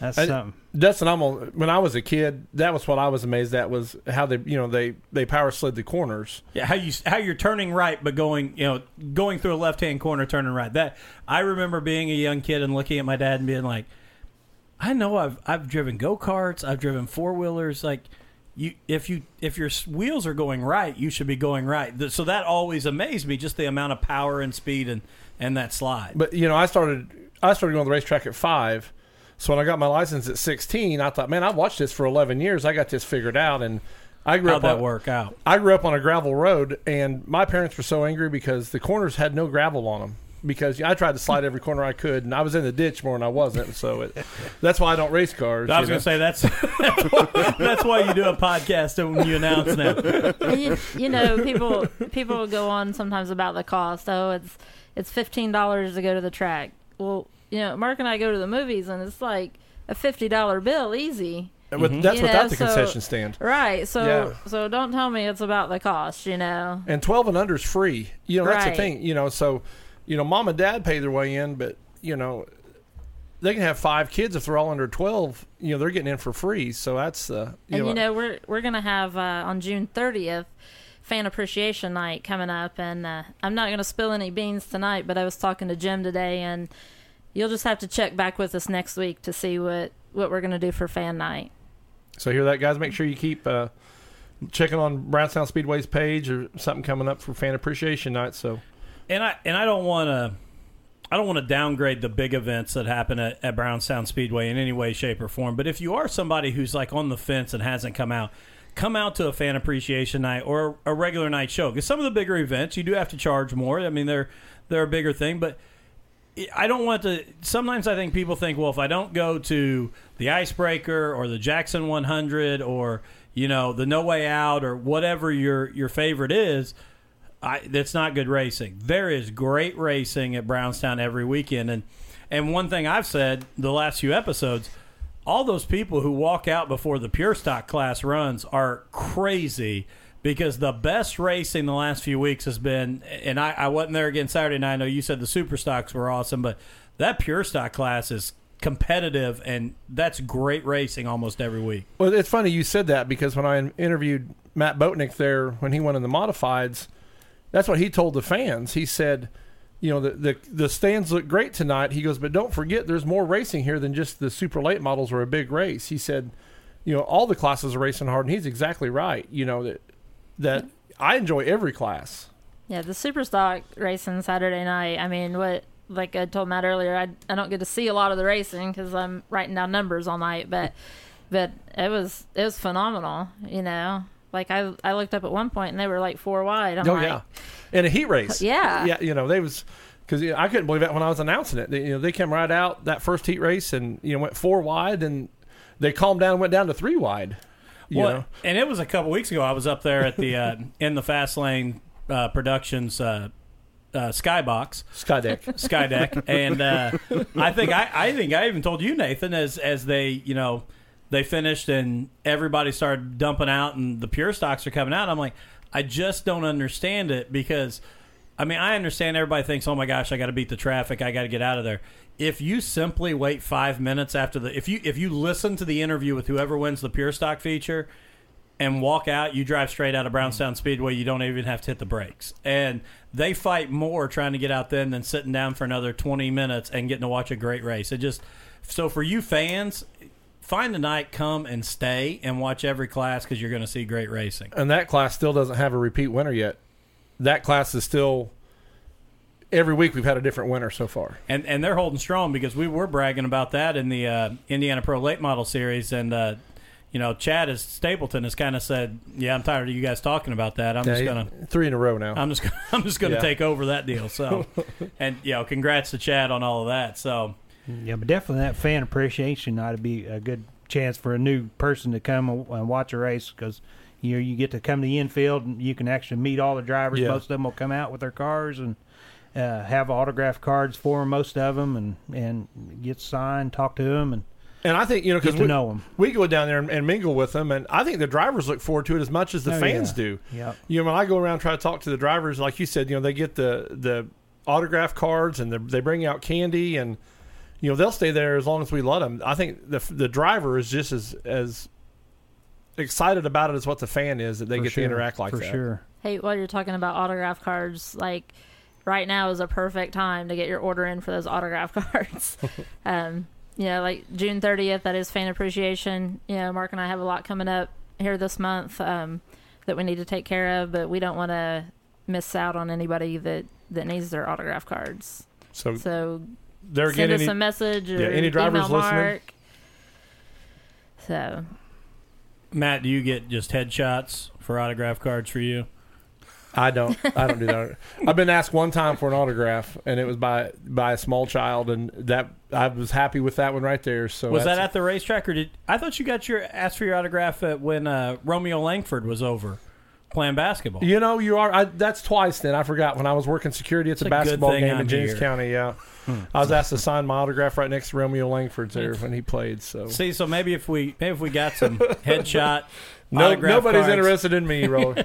E: that's
C: I-
E: something.
C: Dustin, I'm on, when I was a kid, that was what I was amazed at was how they, you know, they they power slid the corners.
B: Yeah, how you how you're turning right, but going you know going through a left hand corner, turning right. That I remember being a young kid and looking at my dad and being like, I know I've I've driven go karts, I've driven four wheelers. Like you if you if your wheels are going right, you should be going right. So that always amazed me, just the amount of power and speed and and that slide.
C: But you know, I started I started going to the racetrack at five. So when I got my license at sixteen, I thought, man, I've watched this for eleven years. I got this figured out, and I grew
B: How'd
C: up
B: that
C: on,
B: work out?
C: I grew up on a gravel road, and my parents were so angry because the corners had no gravel on them. Because I tried to slide every corner I could, and I was in the ditch more than I wasn't. So it, that's why I don't race cars.
B: I was
C: you
B: going to say that's that's why you do a podcast when you announce now.
F: You, you know, people people go on sometimes about the cost. Oh, it's it's fifteen dollars to go to the track. Well, you know, Mark and I go to the movies, and it's like a fifty dollar bill, easy.
C: know. With,
B: Mhm.
C: That's
F: You
C: without
F: know,
C: the
F: so-
C: concession stand.
F: Right. So
C: Yeah.
F: so don't tell me it's about the cost. You know.
C: and 12 and under is free you know that's the thing you know so you know mom and dad pay their way in but you know they can have five kids if they're all under 12 you know they're getting in for free so that's uh you
F: and
C: know,
F: you know we're we're gonna have uh, on June 30th fan appreciation night coming up, and uh, I'm not gonna spill any beans tonight, but I was talking to Jim today, and you'll just have to check back with us next week to see what what we're gonna do for fan night.
C: so hear that guys make sure you keep uh checking on brownstown speedway's page or something coming up for fan appreciation night so
B: and I and I don't want to I don't want to downgrade the big events that happen at, at Brownstown Speedway in any way, shape, or form. But if you are somebody who's like on the fence and hasn't come out, come out to a fan appreciation night or a regular night show. Because some of the bigger events you do have to charge more. I mean, they're they're a bigger thing, but. I don't want to. Sometimes I think people think, well, if I don't go to the Icebreaker or the Jackson 100 or you know the No Way Out or whatever your your favorite is, I, that's not good racing. There is great racing at Brownstown every weekend, and and one thing I've said the last few episodes, all those people who walk out before the pure stock class runs are crazy because the best racing the last few weeks has been, and I, I wasn't there again Saturday night. I know you said the super stocks were awesome, but that pure stock class is competitive, and that's great racing almost every week.
C: Well, it's funny you said that because when I interviewed Matt Botnick there when he went in the modifieds, that's what he told the fans. He said, you know, the, the the stands look great tonight. He goes, but don't forget, there's more racing here than just the super late models or a big race. He said, you know, all the classes are racing hard, and he's exactly right. You know that that I enjoy every class.
F: Yeah, the super stock racing Saturday night. I mean, what like I told Matt earlier, I I don't get to see a lot of the racing because I'm writing down numbers all night, but but it was it was phenomenal. You know, like I I looked up at one point and they were like four wide. I'm
C: oh
F: like,
C: yeah, in a heat race.
F: Yeah.
C: yeah. You know, they was because you know, I couldn't believe that when I was announcing it. They, you know, they came right out that first heat race and you know went four wide and they calmed down and went down to three wide. You
B: Well,
C: know,
B: and it was a couple weeks ago. I was up there at the uh, in the Fast Lane uh, Productions uh, uh, Skybox
C: Skydeck.
B: Skydeck, and uh, I think I, I think I even told you Nathan as as they you know they finished and everybody started dumping out and the pure stocks are coming out. I'm like, I just don't understand it because. I mean, I understand everybody thinks, "Oh my gosh, I got to beat the traffic. I got to get out of there." If you simply wait five minutes after the, if you if you listen to the interview with whoever wins the pure stock feature, and walk out, you drive straight out of Brownstown Speedway. You don't even have to hit the brakes. And they fight more trying to get out then than sitting down for another 20 minutes and getting to watch a great race. It just so for you fans, find a night, come and stay and watch every class because you're going to see great racing.
C: and that class still doesn't have a repeat winner yet. That class is still every week we've had a different winner so far.
B: And and they're holding strong because we were bragging about that in the uh, Indiana Pro Late Model Series and. Uh, you know, Chad is Stapleton has kind of said, "Yeah, I'm tired of you guys talking about that. I'm just gonna
C: three in a row now.
B: I'm just gonna, I'm just going to
C: Yeah.
B: take over that deal. So, and you know, congrats to Chad on all of that. So,
E: Yeah, but definitely that fan appreciation night would be a good chance for a new person to come and and watch a race because you know you get to come to the infield and you can actually meet all the drivers.
C: Yeah.
E: Most of them will come out with their cars and uh, have autograph cards for 'em, most of them, and and get signed, talk to them, and
C: And I think you know because we,
E: know them.
C: we go down there and, and mingle with them, and I think the drivers look forward to it as much as the
E: Oh,
C: fans
E: yeah.
C: do.
E: Yeah.
C: You know, when I go around and try to talk to the drivers, like you said, you know, they get the the autograph cards and they bring out candy, and you know they'll stay there as long as we let them. I think the the driver is just as as excited about it as what the fan is that they
E: For
C: get
E: sure,
C: to interact like
E: for
C: that.
E: sure.
F: Hey, while you're talking about autograph cards, like right now is a perfect time to get your order in for those autograph cards. um, you know, like June 30th, that is fan appreciation. You know, Mark and I have a lot coming up here this month um, that we need to take care of, but we don't want to miss out on anybody that that needs their autograph cards.
C: So
F: So
C: they're
F: send
C: getting
F: us
C: any,
F: a message or
C: yeah, any drivers
F: email
C: listening?
F: Mark. So
B: Matt, do you get just headshots for autograph cards for you?
C: I don't. I don't do that. I've been asked one time for an autograph, and it was by by a small child, and that I was happy with that one right there. So
B: Was that at the racetrack, or did I thought you got your asked for your autograph at when uh, Romeo Langford was over playing basketball?
C: You know, you are. I, that's twice. Then I forgot when I was working security at the
B: It's a
C: basketball game
B: I'm
C: in James
B: here.
C: County. Yeah, I was asked to sign my autograph right next to Romeo Langford's there when he played. So
B: See, so maybe if we maybe if we got some headshot,
C: no, nobody's
B: cards.
C: interested in me, Roller.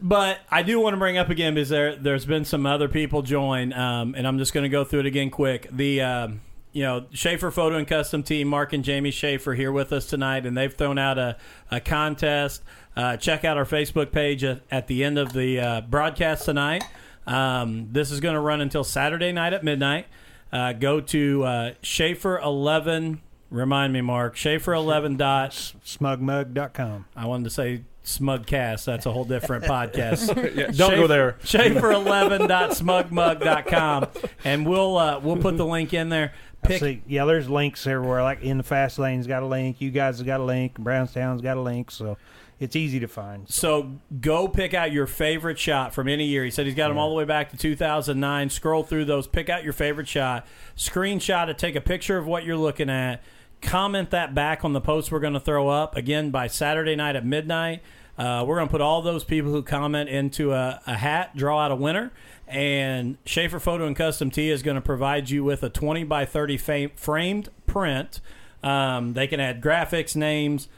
B: But I do want to bring up again because there there's been some other people join, um, and I'm just going to go through it again quick. The um, you know Schaefer Photo and Custom Team, Mark and Jamie Schaefer here with us tonight, and they've thrown out a, a contest. Uh, check out our Facebook page at, at the end of the uh, broadcast tonight. Um, this is going to run until Saturday night at midnight. Uh, go to uh, Schaefer 11. Remind me, Mark. Schaefer 11 dot.
E: Smugmug.com.
B: I wanted to say Smugcast. That's a whole different podcast.
C: Yeah, don't go there.
B: Schaefer11.smugmug.com, and we'll uh, we'll put the link in there. Pick
E: See, yeah, there's links everywhere. Like in the fast lane's got a link. You guys have got a link. Brownstown's got a link. So it's easy to find.
B: so go pick out your favorite shot from any year. He said he's got them all the way back to 2009. Scroll through those, pick out your favorite shot, screenshot it, take a picture of what you're looking at, comment that back on the post we're going to throw up again by Saturday night at midnight. Uh, we're going to put all those people who comment into a, a hat, draw out a winner, and Schaefer Photo and Custom T is going to provide you with a 20 by 30 fa- framed print. Um, they can add graphics, names,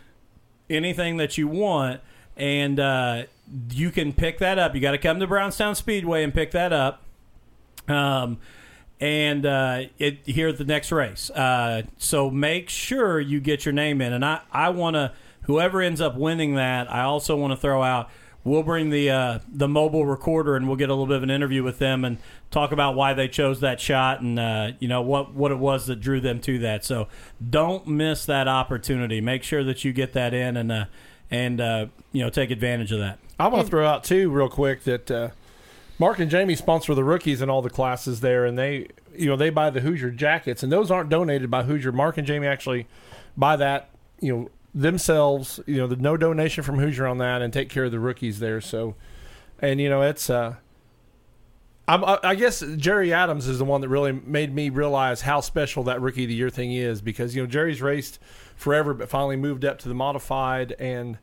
B: anything that you want, and uh, you can pick that up. You got to come to Brownstown Speedway and pick that up. Um, and uh, it here at the next race. Uh, so make sure you get your name in. And I, I want to whoever ends up winning that. I also want to throw out. We'll bring the uh, the mobile recorder and we'll get a little bit of an interview with them and talk about why they chose that shot and uh, you know what what it was that drew them to that. So don't miss that opportunity. Make sure that you get that in and uh, and uh, you know take advantage of that.
C: I want to throw out too, real quick, that uh, Mark and Jamie sponsor the rookies in all the classes there, and they, you know, they buy the Hoosier jackets, and those aren't donated by Hoosier. Mark and Jamie actually buy that, you know, themselves. You know, the no donation from Hoosier on that, and take care of the rookies there. So, and you know, it's. Uh, I I guess Jerry Adams is the one that really made me realize how special that rookie of the year thing is because you know Jerry's raced forever, but finally moved up to the modified and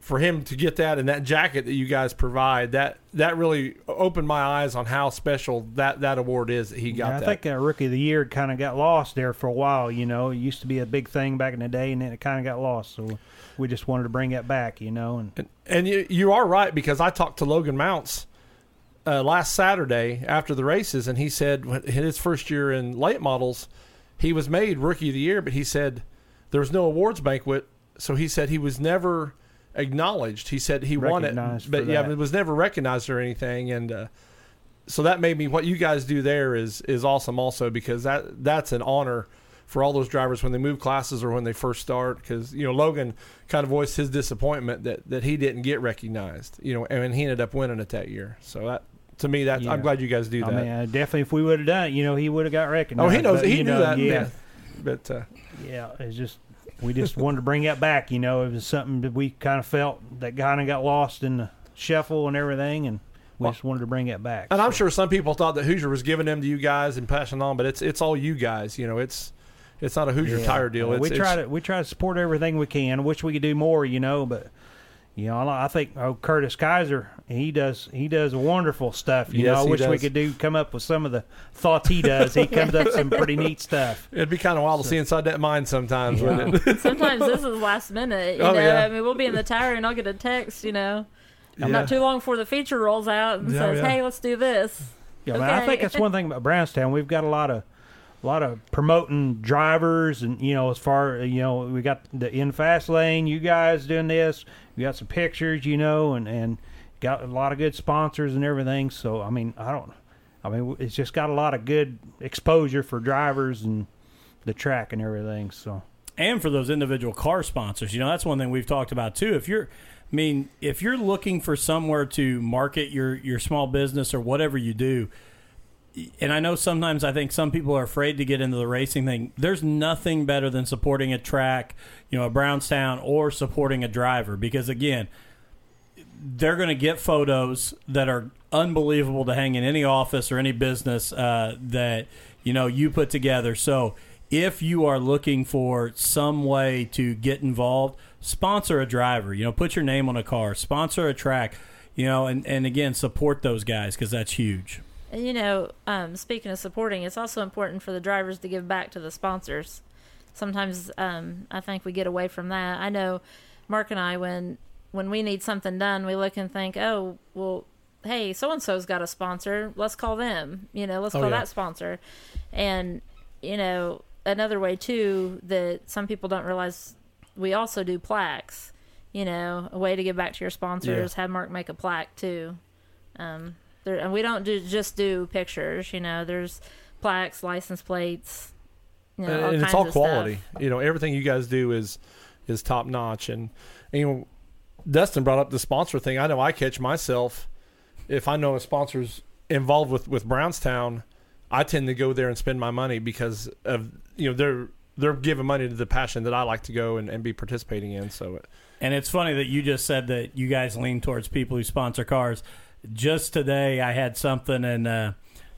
C: for him to get that and that jacket that you guys provide, that that really opened my eyes on how special that that award is that he got.
E: Yeah, I
C: that.
E: think uh, rookie of the year kind of got lost there for a while. You know, it used to be a big thing back in the day, and then it kind of got lost. So we just wanted to bring it back. You know, and
C: And, and you, you are right because I talked to Logan Mounts uh, last Saturday after the races, and he said in his first year in late models, he was made rookie of the year, but he said there was no awards banquet, so he said he was never acknowledged. He said he won it, but yeah,
E: that.
C: it was never recognized or anything, and. Uh, so that made me what you guys do there is is awesome also because that that's an honor for all those drivers when they move classes or when they first start because you know Logan kind of voiced his disappointment that that he didn't get recognized you know and he ended up winning it that year so that to me that
E: Yeah.
C: I'm glad you guys do
E: I
C: that
E: mean, uh, definitely if we would have done it, you know, he would have got recognized.
C: oh he knows
E: but,
C: he knew
E: know,
C: that
E: Yeah,
C: yeah. but uh,
E: yeah. It's just we just wanted to bring that back. You know, it was something that we kind of felt that kind of got lost in the shuffle and everything, and we
C: Well-
E: just wanted to bring it back.
C: and I'm sure some people thought that Hoosier was giving them to you guys and passing on but it's it's all you guys you know it's it's not a Hoosier
E: Yeah.
C: tire deal it's,
E: we try to we try to support everything we can. I wish we could do more, you know, but you know, I think oh, Curtis Kaiser, he does he does wonderful stuff. You
C: Yes,
E: know, I
C: he
E: wish we could do come up with some of the thoughts he does. he comes up with some pretty neat stuff.
C: it'd be kind of wild to see inside that mind sometimes wouldn't it
F: sometimes this is last minute. You
C: Oh,
F: know,
C: yeah.
F: I mean, we'll be in the tower and I'll get a text. You know,
C: Yeah.
F: not too long before the feature rolls out and
C: Yeah,
F: says,
C: yeah.
F: "Hey, let's do this."
E: Yeah, man, I think that's one thing about Brownstown. We've got a lot of a lot of promoting drivers, and you know, as far you know, we got the in fast lane. You guys doing this. We got some pictures, you know, and and got a lot of good sponsors and everything. So I mean, I don't. I mean, it's just got a lot of good exposure for drivers and the track and everything. So
B: and for those individual car sponsors. You know, that's one thing we've talked about too. If you're, I mean, if you're looking for somewhere to market your your small business or whatever you do, and I know sometimes I think some people are afraid to get into the racing thing. There's nothing better than supporting a track, you know, a Brownstown or supporting a driver because again, they're going to get photos that are unbelievable to hang in any office or any business uh, that you know you put together. So if you are looking for some way to get involved, sponsor a driver. You know, put your name on a car, sponsor a track. You know, and and again support those guys because that's huge.
F: And you know, um, speaking of supporting, it's also important for the drivers to give back to the sponsors. Sometimes um, I think we get away from that. I know Mark and I, when when we need something done, we look and think, oh, well, hey, so and so's got a sponsor. Let's call them. You know, let's
C: Oh,
F: call
C: yeah.
F: that sponsor. And you know, another way too that some people don't realize, we also do plaques. You know, a way to give back to your sponsors. Have Mark make a plaque too. Um, there, and we don't do just do pictures. You know, there's plaques, license plates. You know, all
C: and it's all quality.
F: Stuff.
C: You know, everything you guys do is is top notch. And, and you know, Dustin brought up the sponsor thing. I know I catch myself if I know a sponsor's involved with with Brownstown, I tend to go there and spend my money because of you know they're they're giving money to the passion that I like to go and, and be participating in. So
B: And it's funny that you just said that you guys lean towards people who sponsor cars. Just today, I had something, and uh,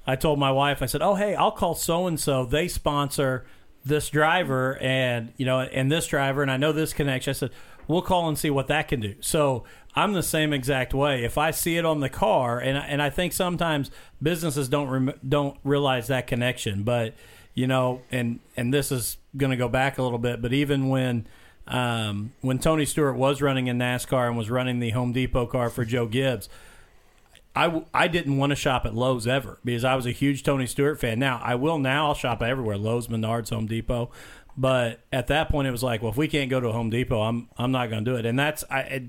B: I told my wife, I said, "Oh, hey, I'll call so and so. They sponsor this driver, and you know, and this driver, and I know this connection." I said, "We'll call and see what that can do." So I'm the same exact way. If I see it on the car, and and I think sometimes businesses don't don't realize that connection, but you know, and and this is going to go back a little bit, but even when um, when Tony Stewart was running in NASCAR and was running the Home Depot car for Joe Gibbs, I, w- I didn't want to shop at Lowe's ever because I was a huge Tony Stewart fan. Now I will now. I'll shop everywhere: Lowe's, Menards, Home Depot. But at that point, it was like, well, if we can't go to a Home Depot, I'm I'm not going to do it. And that's I. It,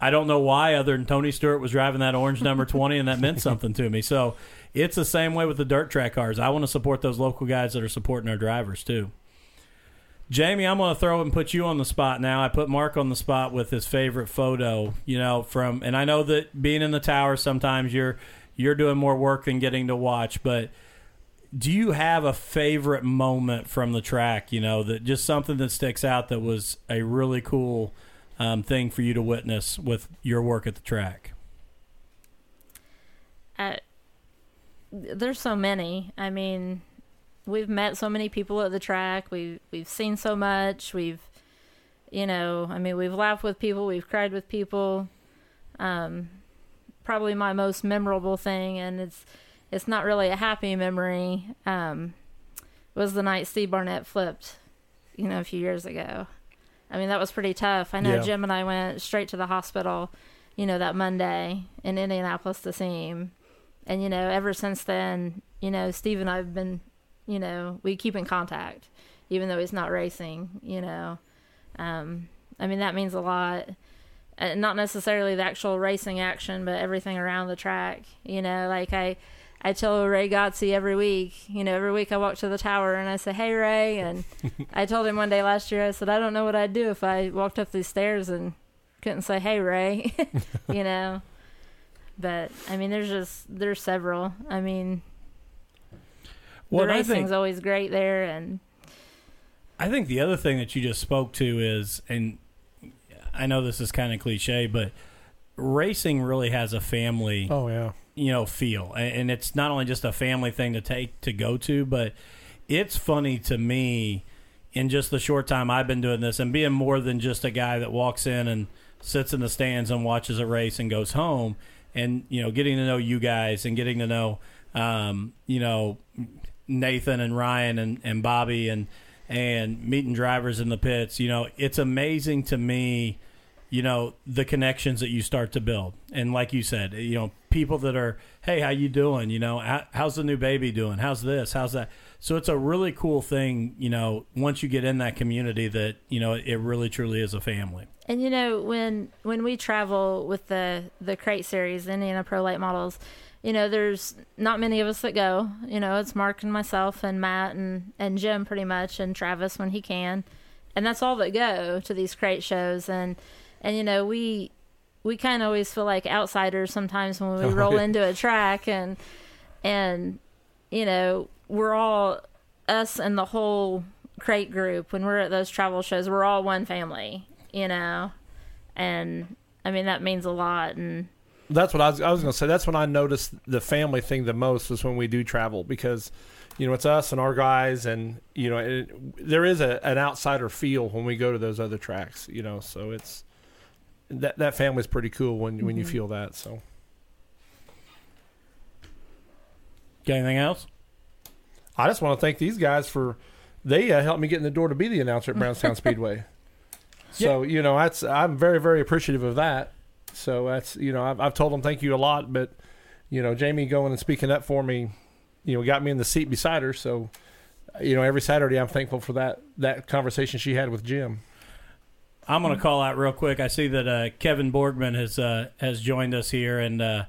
B: I don't know why, other than Tony Stewart was driving that orange number 20, and that meant something to me. So it's the same way with the dirt track cars. I want to support those local guys that are supporting our drivers, too. Jamie, I'm going to throw and put you on the spot now. I put Mark on the spot with his favorite photo, you know, from, and I know that being in the tower, sometimes you're, you're doing more work than getting to watch, but do you have a favorite moment from the track, you know, that just something that sticks out that was a really cool um, thing for you to witness with your work at the track?
F: Uh, there's so many. I mean, we've met so many people at the track. We we've seen so much. We've, you know, I mean, we've laughed with people. We've cried with people. Um, probably my most memorable thing, and it's it's not really a happy memory. Um, was the night Steve Barnett flipped, you know, a few years ago. I mean, that was pretty tough. I know
C: Yeah.
F: Jim and I went straight to the hospital, you know, that Monday in Indianapolis to see him. And, you know, ever since then, you know, Steve and I have been, you know, we keep in contact, even though he's not racing, you know. Um, I mean, that means a lot. Uh, not necessarily the actual racing action, but everything around the track. You know, like I, I tell Ray Gotzi every week. You know, every week I walk to the tower and I say, "Hey, Ray." And I told him one day last year, I said, "I don't know what I'd do if I walked up these stairs and couldn't say, "Hey, Ray." you know. But I mean, there's just there's several. I mean,
B: Well,
F: the
B: and I
F: racing's
B: think
F: always great there, and
B: I think the other thing that you just spoke to is, and I know this is kind of cliche, but racing really has a family
C: oh yeah,
B: you know feel. A- and it's not only just a family thing to take to go to but it's funny to me in just the short time I've been doing this and being more than just a guy that walks in and sits in the stands and watches a race and goes home and you know getting to know you guys and getting to know um, you know Nathan and Ryan and, and Bobby and and meeting drivers in the pits you know it's amazing to me you know the connections that you start to build. And like you said you know people that are hey how you doing? You know how, how's the new baby doing? How's this? How's that? So it's a really cool thing you know once you get in that community that you know it really truly is a family.
F: And you know when when we travel with the the crate series, Indiana Pro Late models, you know there's not many of us that go. You know it's Mark and myself and Matt and and Jim pretty much and Travis when he can, and that's all that go to these crate shows. And and you know we we kind of always feel like outsiders sometimes when we
C: Oh,
F: roll
C: yeah.
F: into a track. And and you know we're all us and the whole crate group when we're at those travel shows we're all one family you know? And i mean that means a lot. And
C: That's what I was, I was going to say. That's when I noticed the family thing the most was when we do travel because, you know, it's us and our guys, and you know, it, there is a, an outsider feel when we go to those other tracks. You know, so it's that that family's pretty cool when when you
F: Mhm.
C: feel that. So
B: Got anything else?
C: I just want to thank these guys for they uh, helped me get in the door to be the announcer at Brownstown Speedway. So you know, that's I'm very very appreciative of that. So that's you know I've, I've told them thank you a lot, but you know Jamie going and speaking up for me, you know got me in the seat beside her. So you know every Saturday I'm thankful for that that conversation she had with Jim.
B: I'm going to call out real quick. I see that uh, Kevin Borgman has uh, has joined us here, and uh,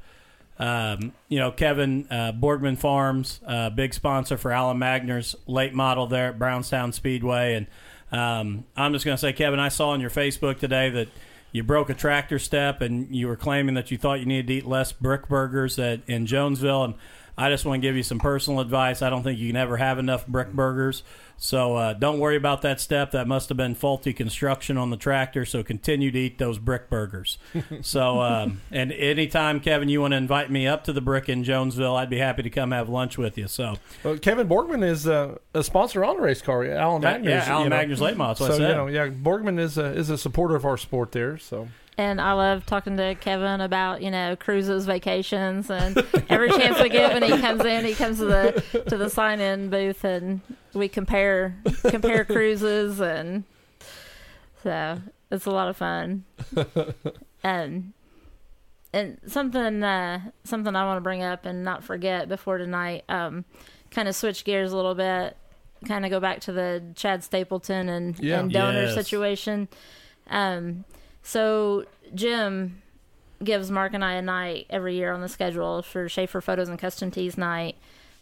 B: um, you know Kevin uh, Borgman Farms, uh, big sponsor for Alan Magner's late model there at Brownstown Speedway, and um, I'm just going to say, Kevin, I saw on your Facebook today that you broke a tractor step, and you were claiming that you thought you needed to eat less brick burgers at in Jonesville, and I just want to give you some personal advice. I don't think you can ever have enough brick burgers. So uh, don't worry about that step. That must have been faulty construction on the tractor. So continue to eat those brick burgers. so um, and anytime, Kevin, you want to invite me up to the brick in Jonesville, I'd be happy to come have lunch with you. So
C: Well, Kevin Borgman is uh, a sponsor on the race car. Alan Magner's,
B: yeah, Alan. Magner's late model.
C: So
B: I said.
C: you know, yeah, Borgman is a, is a supporter of our sport there. So
F: and I love talking to Kevin about you know cruises, vacations, and every chance we get when he comes in, he comes to the to the sign in booth, and we compare compare cruises, and so it's a lot of fun. and and something uh, something I want to bring up and not forget before tonight. Um, kind of switch gears a little bit. Kind of go back to the Chad Stapleton and,
C: Yeah.
F: and donor
B: Yes.
F: situation. Um, so Jim gives Mark and I a night every year on the schedule for Schaefer Photos and Custom Tees night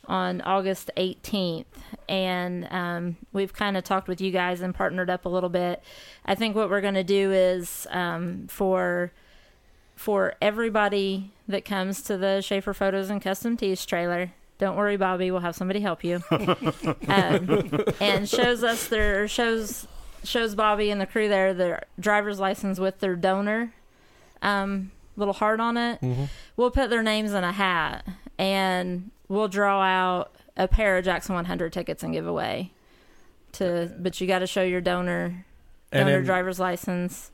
F: on August 18th. And um, we've kind of talked with you guys and partnered up a little bit. I think what we're going to do is um, for for everybody that comes to the Schaefer Photos and Custom Tees trailer. Don't worry, Bobby. We'll have somebody help you. um, and shows us their shows shows Bobby and the crew there their driver's license with their donor um, little heart on it. We'll put their names in a hat and we'll draw out a pair of Jackson 100 tickets and give away. To but you got to show your donor
C: and
F: donor driver's license.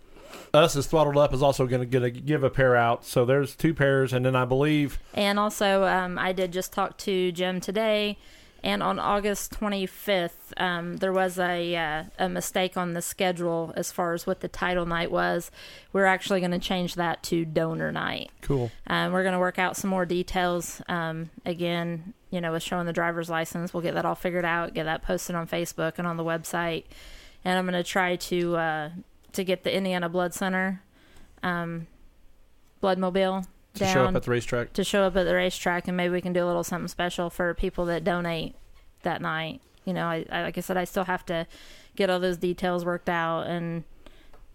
C: us as throttled up is also going to give a pair out. So there's two pairs, and then I believe
F: And also, um, I did just talk to Jim today, and on August 25th, um, there was a uh, a mistake on the schedule as far as what the title night was. We're actually going to change that to donor night.
C: cool.
F: Um, we're going to work out some more details. Um, again, you know, with showing the driver's license, we'll get that all figured out, get that posted on Facebook and on the website, and I'm going to try to uh, to get the Indiana Blood Center, um, Blood Mobile
C: To
F: down
C: show up at the racetrack.
F: to show up at the racetrack and maybe we can do a little something special for people that donate that night. You know, I, I like I said, I still have to get all those details worked out, and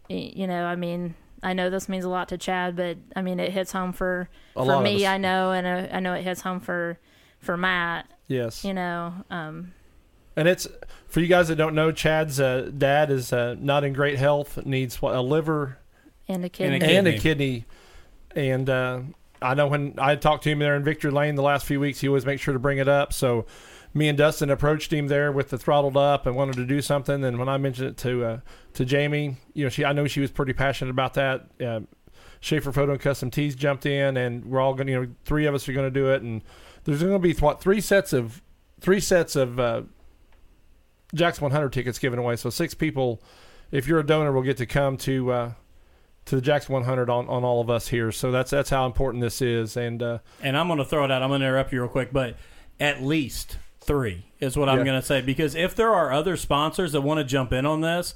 F: you know, I mean, I know this means a lot to Chad, but I mean, it hits home for
C: A
F: for me. I know, and uh, I know it hits home for for Matt.
C: Yes.
F: You know, um,
C: And it's for you guys that don't know, Chad's uh, dad is uh, not in great health, needs what, a liver
F: and a kid.
B: And a
C: and a
B: Kidney.
C: And uh, I know when I talked to him there in Victory Lane the last few weeks, he always makes sure to bring it up. So me and Dustin approached him there with the throttled up and wanted to do something. And when I mentioned it to uh, to Jamie, you know, she I know she was pretty passionate about that. Uh, Schaefer Photo and Custom Tees jumped in, and we're all going. to You know, three of us are going to do it, and there's going to be what three sets of three sets of uh, Jackson 100 tickets given away. So six people, if you're a donor, will get to come to uh, to the Jackson 100 on, on all of us here. So that's that's how important this is. And uh,
B: and I'm going to throw it out. I'm going to interrupt you real quick, but at least three is what I'm going to say because if there are other sponsors that want to jump in on this,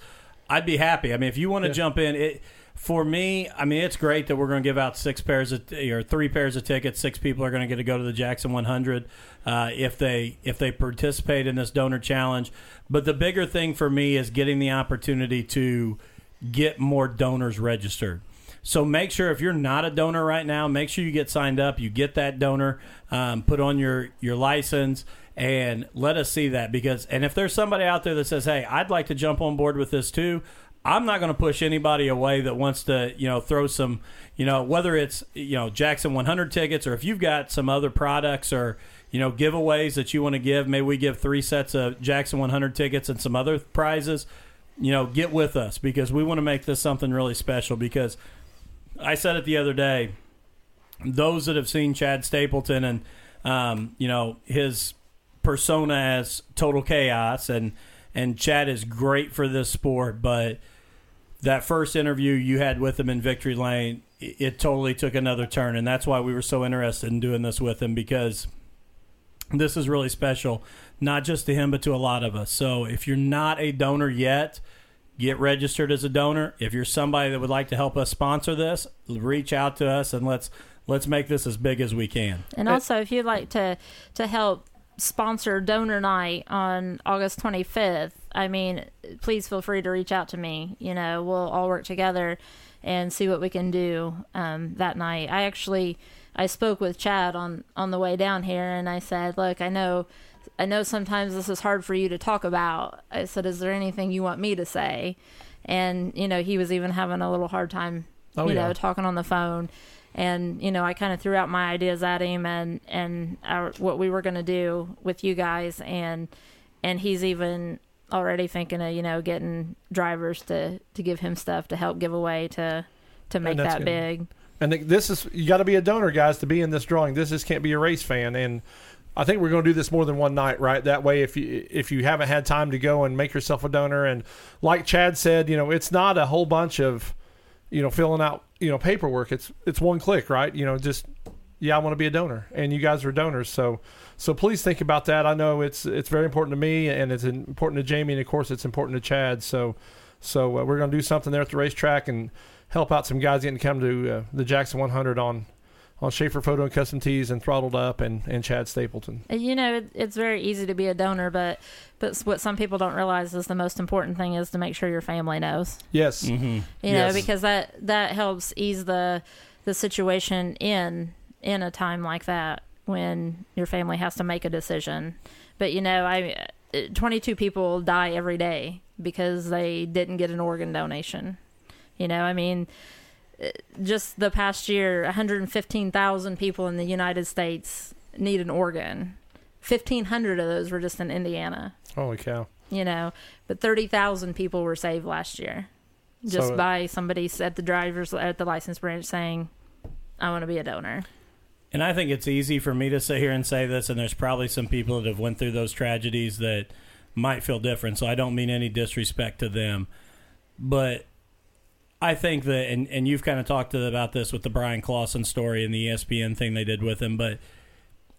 B: I'd be happy. I mean, if you want to
C: Yeah.
B: jump in, it. for me, I mean, it's great that we're going to give out six pairs of or three pairs of tickets. Six people are going to get to go to the Jackson 100 uh, if they if they participate in this donor challenge. But the bigger thing for me is getting the opportunity to get more donors registered. So make sure if you're not a donor right now, make sure you get signed up. You get that donor, um, put on your your license, and let us see that. Because and if there's somebody out there that says, "Hey, I'd like to jump on board with this too," I'm not going to push anybody away that wants to, you know, throw some, you know, whether it's, you know, Jackson 100 tickets or if you've got some other products or, you know, giveaways that you want to give. Maybe we give three sets of Jackson 100 tickets and some other prizes. You know, get with us because we want to make this something really special. Because I said it the other day, those that have seen Chad Stapleton and, um, you know, his persona as total chaos and, and Chad is great for this sport, but that first interview you had with him in Victory Lane, it, it totally took another turn, and that's why we were so interested in doing this with him because this is really special, not just to him but to a lot of us. So if you're not a donor yet, get registered as a donor. If you're somebody that would like to help us sponsor this, reach out to us and let's let's make this as big as we can.
F: And also, if you'd like to to help sponsor donor night on August 25th, I mean, please feel free to reach out to me. You know, we'll all work together and see what we can do um, that night. I actually I spoke with Chad on on the way down here, and I said, "Look, I know." I know sometimes this is hard for you to talk about. I said, "Is there anything you want me to say?" And you know, he was even having a little hard time,
C: Oh,
F: you
C: yeah.
F: know, talking on the phone and you know i kind of threw out my ideas at him and and our, what we were going to do with you guys and and he's even already thinking of you know getting drivers to to give him stuff to help give away to to make that
C: good.
F: big
C: And this is you got to be a donor, guys, to be in this drawing. This just can't be a race fan. And I think we're going to do this more than one night, right? That way, if you if you haven't had time to go and make yourself a donor, and like Chad said, you know, it's not a whole bunch of, you know, filling out you know paperwork. It's it's one click, right? You know, just yeah, I want to be a donor, and you guys are donors, so so please think about that. I know it's it's very important to me, and it's important to Jamie, and of course, it's important to Chad. So so uh, we're going to do something there at the racetrack and help out some guys getting to come to uh, the Jackson 100 on on Schaefer Photo and Custom Tees and Throttled Up and, and Chad Stapleton.
F: You know it, it's very easy to be a donor but but what some people don't realize is the most important thing is to make sure your family knows.
C: Yes,
F: you know because that that helps ease the the situation in in a time like that when your family has to make a decision. But you know i 22 people die every day because they didn't get an organ donation. You know i mean uh, just the past year 115,000 people in the united states need an organ 1500 of those were just in indiana
C: holy cow!
F: you know but 30,000 people were saved last year just
C: So- uh,
F: by somebody at the driver's at the license branch saying i want to be a donor
B: And I think it's easy for me to sit here and say this, and there's probably some people that have went through those tragedies that might feel different. So I don't mean any disrespect to them, but I think that, and, and you've kind of talked about this with the Bryan Clauson story and the ESPN thing they did with him, but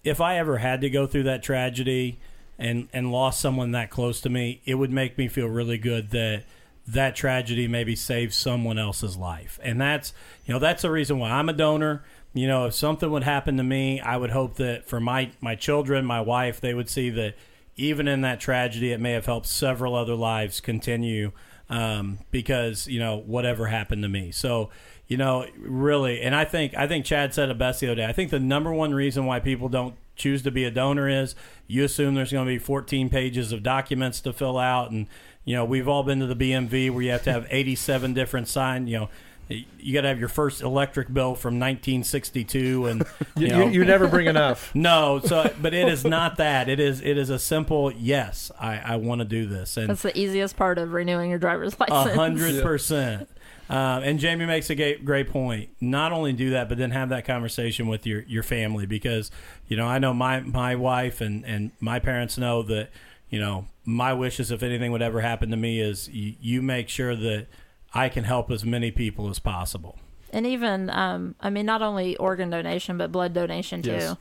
B: if I ever had to go through that tragedy and and lost someone that close to me, it would make me feel really good that that tragedy maybe saved someone else's life. And that's you know that's the reason why I'm a donor. You know, if something would happen to me, I would hope that for my my children, my wife, they would see that even in that tragedy, it may have helped several other lives continue um, because you know whatever happened to me. So you know, really, and I think I think Chad said it best the other day. I think the number one reason why people don't choose to be a donor is you assume there's going to be 14 pages of documents to fill out, and you know we've all been to the BMV where you have to have 87 different sign. You know, you got to have your first electric bill from 1962, and
C: You,
B: you know,
C: you, you never bring enough.
B: no, so but it is not that. It is it is a simple yes. I I want to do this, and
F: that's the easiest part of renewing your driver's
B: a
F: license
B: hundred percent. Um, and Jamie makes a great, great point. Not only do that, but then have that conversation with your, your family because you know I know my my wife and, and my parents know that you know my wishes if anything would ever happen to me is you, you make sure that I can help as many people as possible.
F: and even um i mean not only organ donation but blood donation too
C: Yes.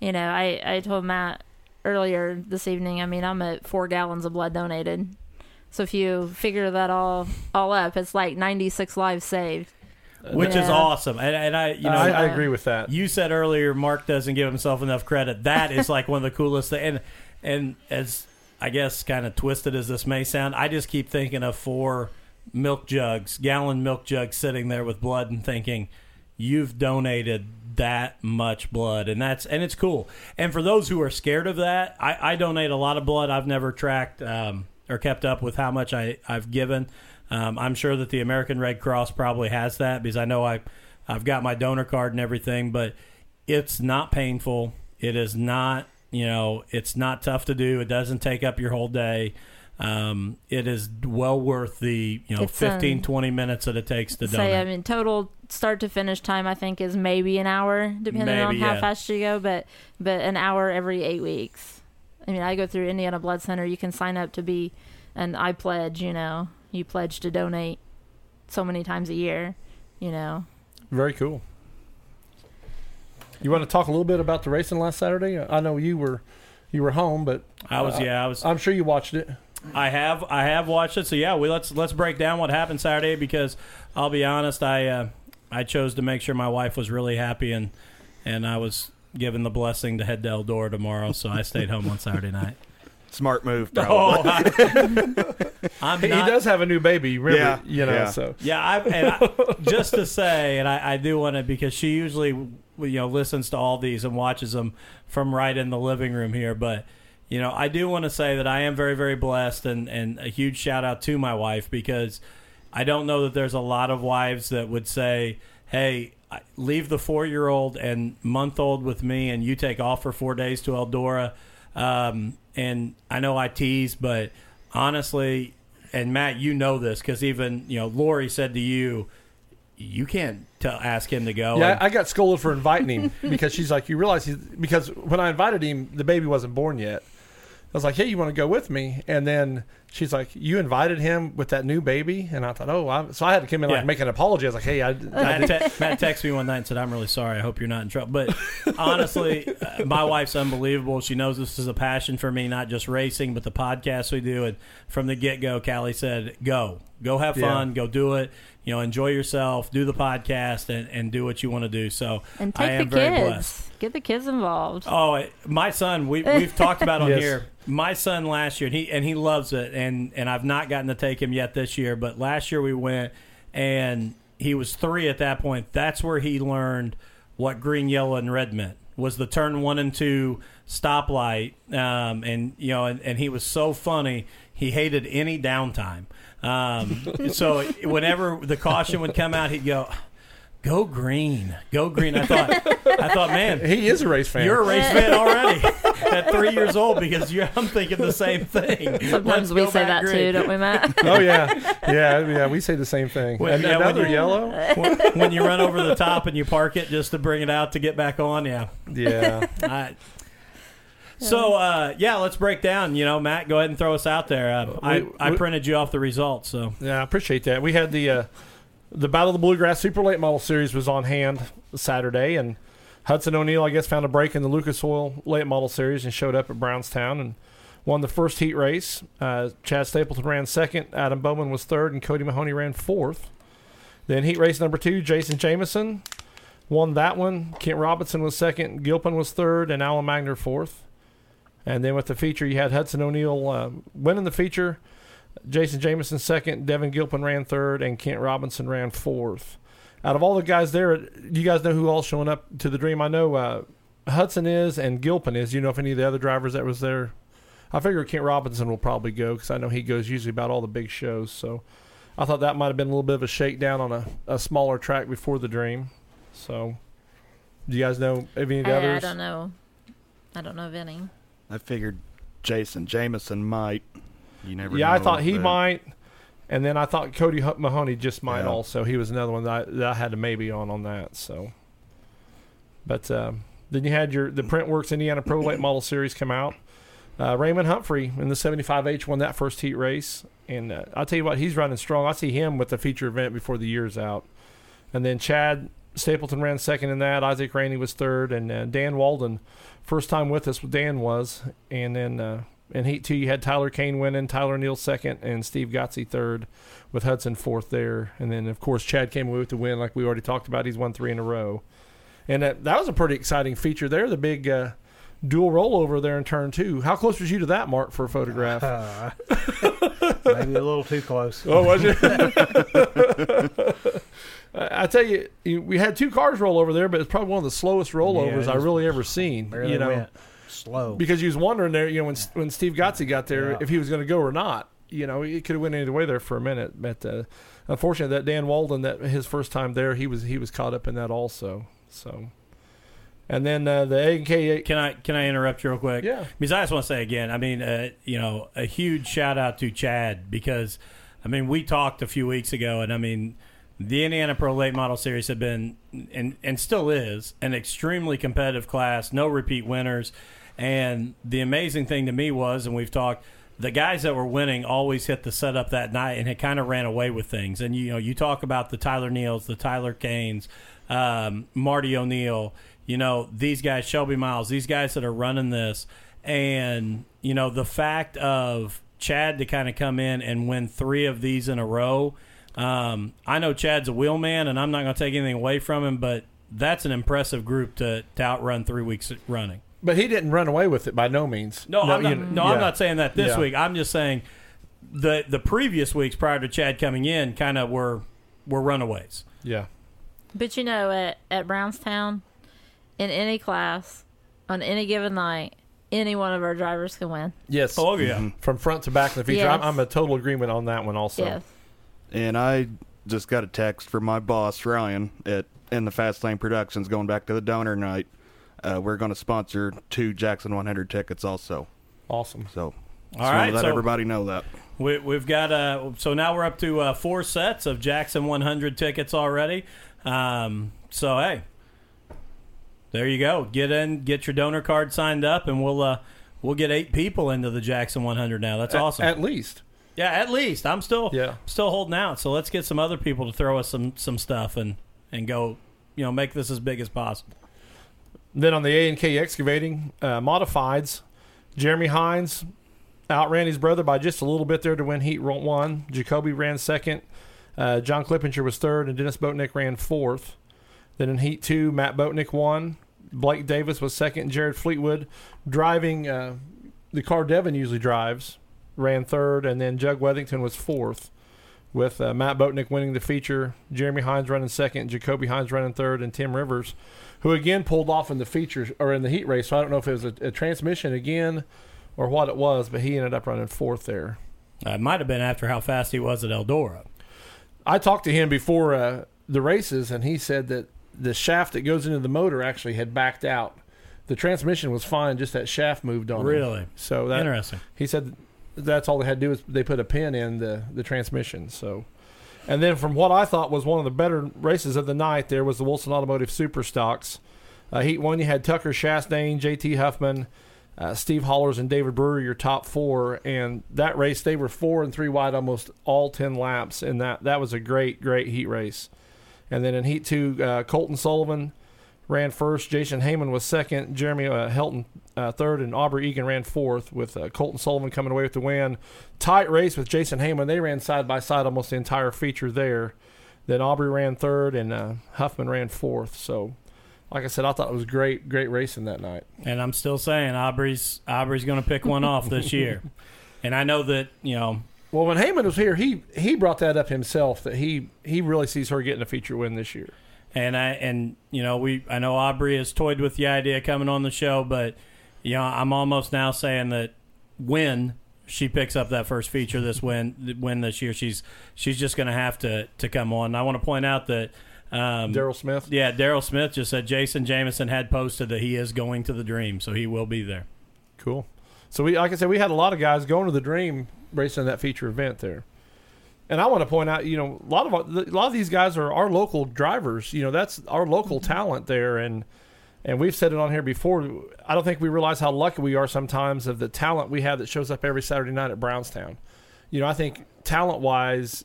F: you know i i told matt earlier this evening i mean i'm at four gallons of blood donated so if you figure that all all up it's like 96 lives saved
B: which is awesome. And, and I, you know,
C: I, I agree with that.
B: you said earlier Mark doesn't give himself enough credit. That is like one of the coolest things. And and as I guess kind of twisted as this may sound, I just keep thinking of four milk jugs, gallon milk jugs sitting there with blood and thinking, you've donated that much blood. And that's and it's cool. And for those who are scared of that i, I donate a lot of blood. I've never tracked um, or kept up with how much I, i've given. Um, i'm sure that the american red cross probably has that because i know I, i've got my donor card and everything but it's not painful. It is not you know it's not tough to do. It doesn't take up your whole day um, it is well worth the you know
F: It's,
B: 15
F: um,
B: 20 minutes that it takes to donate
F: say I mean total start to finish time I think is maybe an hour depending on how
B: yeah.
F: fast you go but but an hour every 8 weeks. I mean I go through Indiana Blood Center you can sign up to be and I pledge, you know. You pledge to donate so many times a year, you know.
C: Very cool. You want to talk a little bit about the racing last Saturday? I know you were you were home, but
B: i was
C: Uh,
B: yeah i was
C: I'm sure you watched it.
B: I have I have watched it. So yeah, we let's let's break down what happened Saturday because I'll be honest, I uh, I chose to make sure my wife was really happy and and I was given the blessing to head to Eldora tomorrow, so I stayed home on Saturday night.
D: Smart move, probably.
B: Oh, I, am
C: He
B: not,
C: does have a new baby, Really,
D: Yeah,
C: you know,
D: yeah.
C: so
B: Yeah, I, and I, just to say, and I, I do want to because she usually you know listens to all these and watches them from right in the living room here. But you know, I do want to say that I am very very blessed, and and a huge shout out to my wife because I don't know that there's a lot of wives that would say, "Hey." Leave the four-year-old and month-old with me, and you take off for four days to Eldora. Um, and I know I tease, but honestly, and Matt, you know this because even you know Lori said to you, you can't t- ask him to go.
C: yeah,
B: And-
C: I got scolded for inviting him because she's like, you realize he's because when I invited him, the baby wasn't born yet. I was like, hey, you want to go with me? And then she's like, you invited him with that new baby, and I thought, oh, I, so I had to come in like
B: Yeah.
C: make an apology. I was like, hey, I, I
B: Matt, te- Matt texted me one night and said, "I'm really sorry. I hope you're not in trouble." But honestly, uh, my wife's unbelievable. She knows this is a passion for me, not just racing, but the podcast we do. And from the get go, Callie said, "Go, go, have
C: Yeah.
B: fun, go do it. You know, enjoy yourself, do the podcast, and, and do what you want to do." So
F: And
B: I
F: take
B: am
F: the
B: very
F: kids.
B: blessed.
F: Get the kids involved.
B: Oh, my son. We we've talked about on
C: Yes.
B: here. My son last year, and he and he loves it, and and I've not gotten to take him yet this year. But last year we went, and he was three at that point. That's where he learned what green, yellow, and red meant. Was the turn one and two stoplight, um, and you know, and, and he was so funny. He hated any downtime. Um, so whenever the caution would come out, he'd go. Go green, go green. I thought, I thought, man,
C: he is a race fan.
B: you're a race fan already at three years old because you're, I'm thinking the same thing.
F: Sometimes
B: Let's
F: we say that
B: green.
F: too, don't we, Matt?
C: oh yeah, yeah, yeah. We say the same thing.
B: When-
C: and
B: yeah, when
C: another
B: you-
C: yellow.
B: When, when you run over the top and you park it just to bring it out to get back on, yeah.
C: Yeah.
B: I, so uh, yeah, let's break down. You know, Matt, go ahead and throw us out there. Uh, I, I
C: we-
B: printed you off the results, so
C: Yeah, I appreciate that. We had the uh, the Battle of the Bluegrass Super Late Model Series was on hand Saturday, and Hudson O'Neal, I guess, found a break in the Lucas Oil Late Model Series and showed up at Brownstown and won the first heat race. Uh, Chad Stapleton ran second, Adam Bowman was third, and Cody Mahoney ran fourth. Then heat race number two, Jason Jameson won that one. Kent Robinson was second, Gilpin was third, and Alan Magner fourth. And then with the feature, you had Hudson O'Neal uh, winning the feature. Jason Jameson second, Devin Gilpin ran third, and Kent Robinson ran fourth. Out of all the guys there, you guys know who all showing up to the Dream? I know uh, Hudson is and Gilpin is. You know if any of the other drivers that was there? I figure Kent Robinson will probably go because I know he goes usually about all the big shows. So I thought that might have been a little bit of a shakedown on a, a smaller track before the Dream. So do you guys know of any of the
F: I, I don't know. I don't know of any.
D: I figured Jason Jameson might. You never.
C: Yeah, I thought he might, and then I thought Cody Mahoney just might
D: Yeah.
C: also. He was another one that I, that I had a maybe on on that. So, but um, then you had your the Printworks Indiana Pro Late Model Series come out. Uh, Raymond Humphrey in the 75H won that first heat race, and uh, I'll tell you what, he's running strong. I see him with the feature event before the year's out, and then Chad Stapleton ran second in that. Isaac Rainey was third, and uh, Dan Walden, first time with us. Dan was, and then uh, in Heat two, you had Tyler Kane winning, Tyler Neal second, and Steve Gotze third, with Hudson fourth there. And then of course Chad came away with the win, like we already talked about. He's won three in a row, and that, that was a pretty exciting feature there. The big uh, dual rollover there in turn two. How close was you to that, Mark, for a photograph?
E: Uh, maybe a little too close.
C: Oh, was it? I tell you, we had two cars roll over there, but it's probably one of the slowest rollovers
E: Yeah,
C: I really ever seen. You know,
E: went slow.
C: because he was wondering there, you know, when when Steve Gotze got there,
E: Yeah.
C: if he was going to go or not. You know, it could have went either way there for a minute, but uh, unfortunately, that Dan Walden, that his first time there, he was he was caught up in that also. So, and then uh, the A and K,
B: Can I can I interrupt you real quick?
C: Yeah.
B: Because I just want to say again, I mean, uh, you know, a huge shout out to Chad because, I mean, we talked a few weeks ago, and I mean, the Indiana Pro Late Model Series have been and and still is an extremely competitive class, no repeat winners, and the amazing thing to me was, and we've talked. The guys that were winning always hit the setup that night and had kind of ran away with things. And you know, you talk about the Tyler Neals, the Tyler Kanes, um, Marty O'Neill, you know, these guys, Shelby Miles, these guys that are running this, and you know, the fact of Chad to kind of come in and win three of these in a row. Um, I know Chad's a wheelman, and I'm not going to take anything away from him, but that's an impressive group to, to outrun three weeks running.
C: But he didn't run away with it by no means.
B: No, I'm not,
C: you
B: no,
C: know,
B: I'm not saying that this
C: Yeah.
B: week. I'm just saying the the previous weeks prior to Chad coming in kind of were were runaways.
C: Yeah,
F: But you know, at, at Brownstown, in any class, on any given night, any one of our drivers can win.
C: yes.
B: Oh yeah, mm-hmm.
C: from front to back in the feature. I'm, I'm a total agreement on that one also.
F: yes.
D: And I just got a text from my boss Ryan at in the Fast Lane Productions going back to the donor night. Uh, we're going to sponsor two Jackson 100 tickets also.
C: Awesome.
D: So, just
B: All
D: wanna
B: right,
D: let
B: so-
D: everybody know that.
B: we, we've got uh so now we're up to uh, four sets of Jackson 100 tickets already. Um, so hey, there you go. Get in, get your donor card signed up, and we'll uh we'll get eight people into the Jackson 100 now. That's
C: At-
B: awesome.
C: At, least.
B: yeah, at least I'm still
C: Yeah.
B: still holding out. So let's get some other people to throw us some some stuff and and go, you know, make this as big as possible.
C: Then on the A and K excavating uh, modifieds, Jeremy Hines outran his brother by just a little bit there to win Heat one. Jacoby ran second. Uh, John Clippinger was third, and Dennis Boatnick ran fourth. Then in Heat two, Matt Boatnick won. Blake Davis was second. Jared Fleetwood driving uh, the car Devin usually drives ran third, and then Jug Wethington was fourth. With uh, Matt Boatnick winning the feature, Jeremy Hines running second, Jacoby Hines running third, and Tim Rivers who again pulled off in the features or in the heat race. So I don't know if it was a, a transmission again or what it was, but he ended up running fourth there.
B: Uh, it might have been after how fast he was at Eldora.
C: I talked to him before uh, the races, and he said that the shaft that goes into the motor actually had backed out. The transmission was fine, just that shaft moved on. him.
B: Really?
C: So that
B: Interesting.
C: he said that's all they had to do is they put a pin in the the transmission. So, and then from what I thought was one of the better races of the night, there was the Wilson Automotive Super Stocks. Uh, heat one, you had Tucker Chastain, J.T. Huffman, uh, Steve Hollers, and David Brewer, your top four. And that race, they were four and three wide almost all ten laps, and that that was a great great heat race. And then in heat two, uh, Colton Sullivan ran first. Jason Heyman was second. Jeremy uh, Helton uh, third, and Aubrey Egan ran fourth, with uh, Colton Sullivan coming away with the win. Tight race with Jason Heyman. They ran side by side almost the entire feature there. Then Aubrey ran third, and uh, Huffman ran fourth. So, like I said, I thought it was great, great racing that night.
B: And I'm still saying Aubrey's Aubrey's going to pick one off this year. And I know that you know
C: Well, when Heyman was here, he he brought that up himself that he he really sees her getting a feature win this year.
B: and I and you know we I know Aubrey has toyed with the idea coming on the show, but you know I'm almost now saying that when she picks up that first feature this win win this year, she's she's just going to have to to come on. And I want to point out that um,
C: Daryl Smith.
B: yeah, Daryl Smith just said Jason Jameson had posted that he is going to the Dream, so he will be there.
C: Cool. So we, like I said, we had a lot of guys going to the Dream racing that feature event there. And I want to point out, you know, a lot of a lot of these guys are our local drivers. You know, that's our local talent there, and and we've said it on here before. I don't think we realize how lucky we are sometimes of the talent we have that shows up every Saturday night at Brownstown. You know, I think talent wise,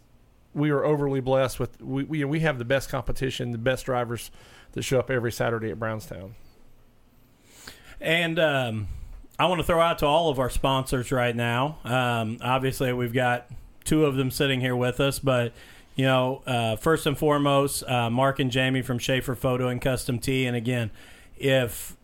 C: we are overly blessed with we we, we have the best competition, the best drivers that show up every Saturday at Brownstown.
B: And um, I want to throw out to all of our sponsors right now. Um, obviously, we've got two of them sitting here with us, but you know, uh, first and foremost, uh, Mark and Jamie from Schaefer Photo and Custom Tee. And again, if